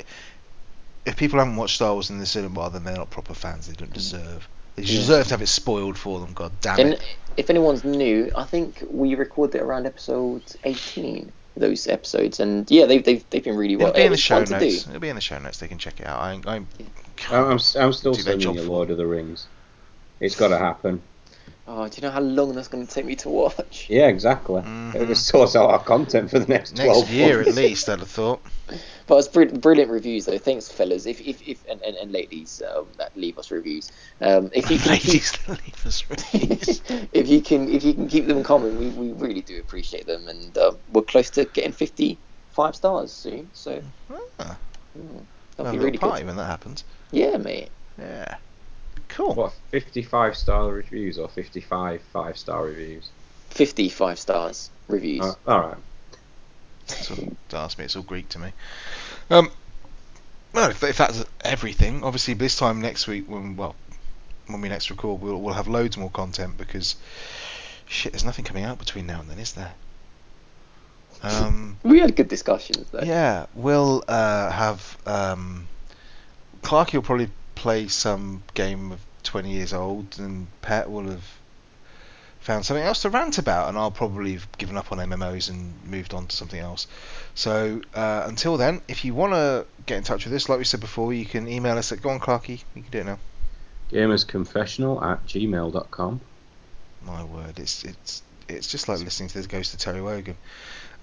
if people haven't watched Star Wars in the cinema, then they're not proper fans. They don't deserve. They Yeah. deserve to have it spoiled for them. God damn And it. if anyone's new, I think we recorded it around episode 18. Those episodes, and yeah, they've they've, they've been really well. It'll be in the show fun notes. It'll be in the show notes. They can check it out. I, I'm, I'm, I'm, I'm still do their sending you Lord of the Rings. It's got to happen. Oh, do you know how long that's going to take me to watch? Yeah, exactly. Mhm. It was source out our content for the next next 12 year months. at least. I'd have thought. But it's br- brilliant reviews though. Thanks, fellas. If if, if and, and, and ladies um, that leave us reviews. Um, if you can keep, Ladies, leave us reviews. if you can if you can keep them coming, we, we really do appreciate them, and uh, we're close to getting fifty five stars soon. So Ah, mm, we'll that'll be really party good. when that happens. Yeah, mate. Yeah. Cool. What, 55 star reviews or 55 five star reviews? Fifty five stars reviews. Uh, Alright. So, don't ask me. It's all Greek to me. Um. Well, if, if that's everything, obviously this time next week, when well, when we next record, we'll we'll have loads more content because shit, there's nothing coming out between now and then, is there? Um. we had good discussions though. Yeah, we'll uh, have um, Clarky will probably play some game of 20 years old, and Pet will have found something else to rant about, and I'll probably have given up on MMOs and moved on to something else. So uh, until then, if you want to get in touch with us, like we said before, you can email us at go on Clarky. You can do it now. Gamersconfessional at gmail.com. My word, it's it's it's just like listening to the ghost of Terry Wogan.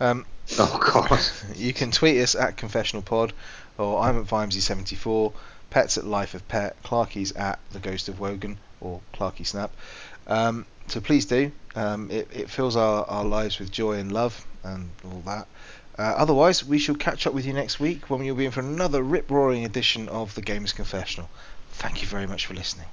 Um, Oh, God. you can tweet us at Confessional Pod, or I'm at Vimesy74, Pet's at Life of Pet, Clarky's at The Ghost of Wogan, or Clarky Snap. Um, so please do. Um, it, it fills our, our lives with joy and love and all that. Uh, otherwise, we shall catch up with you next week when you'll be in for another rip roaring edition of The Gamers Confessional. Thank you very much for listening.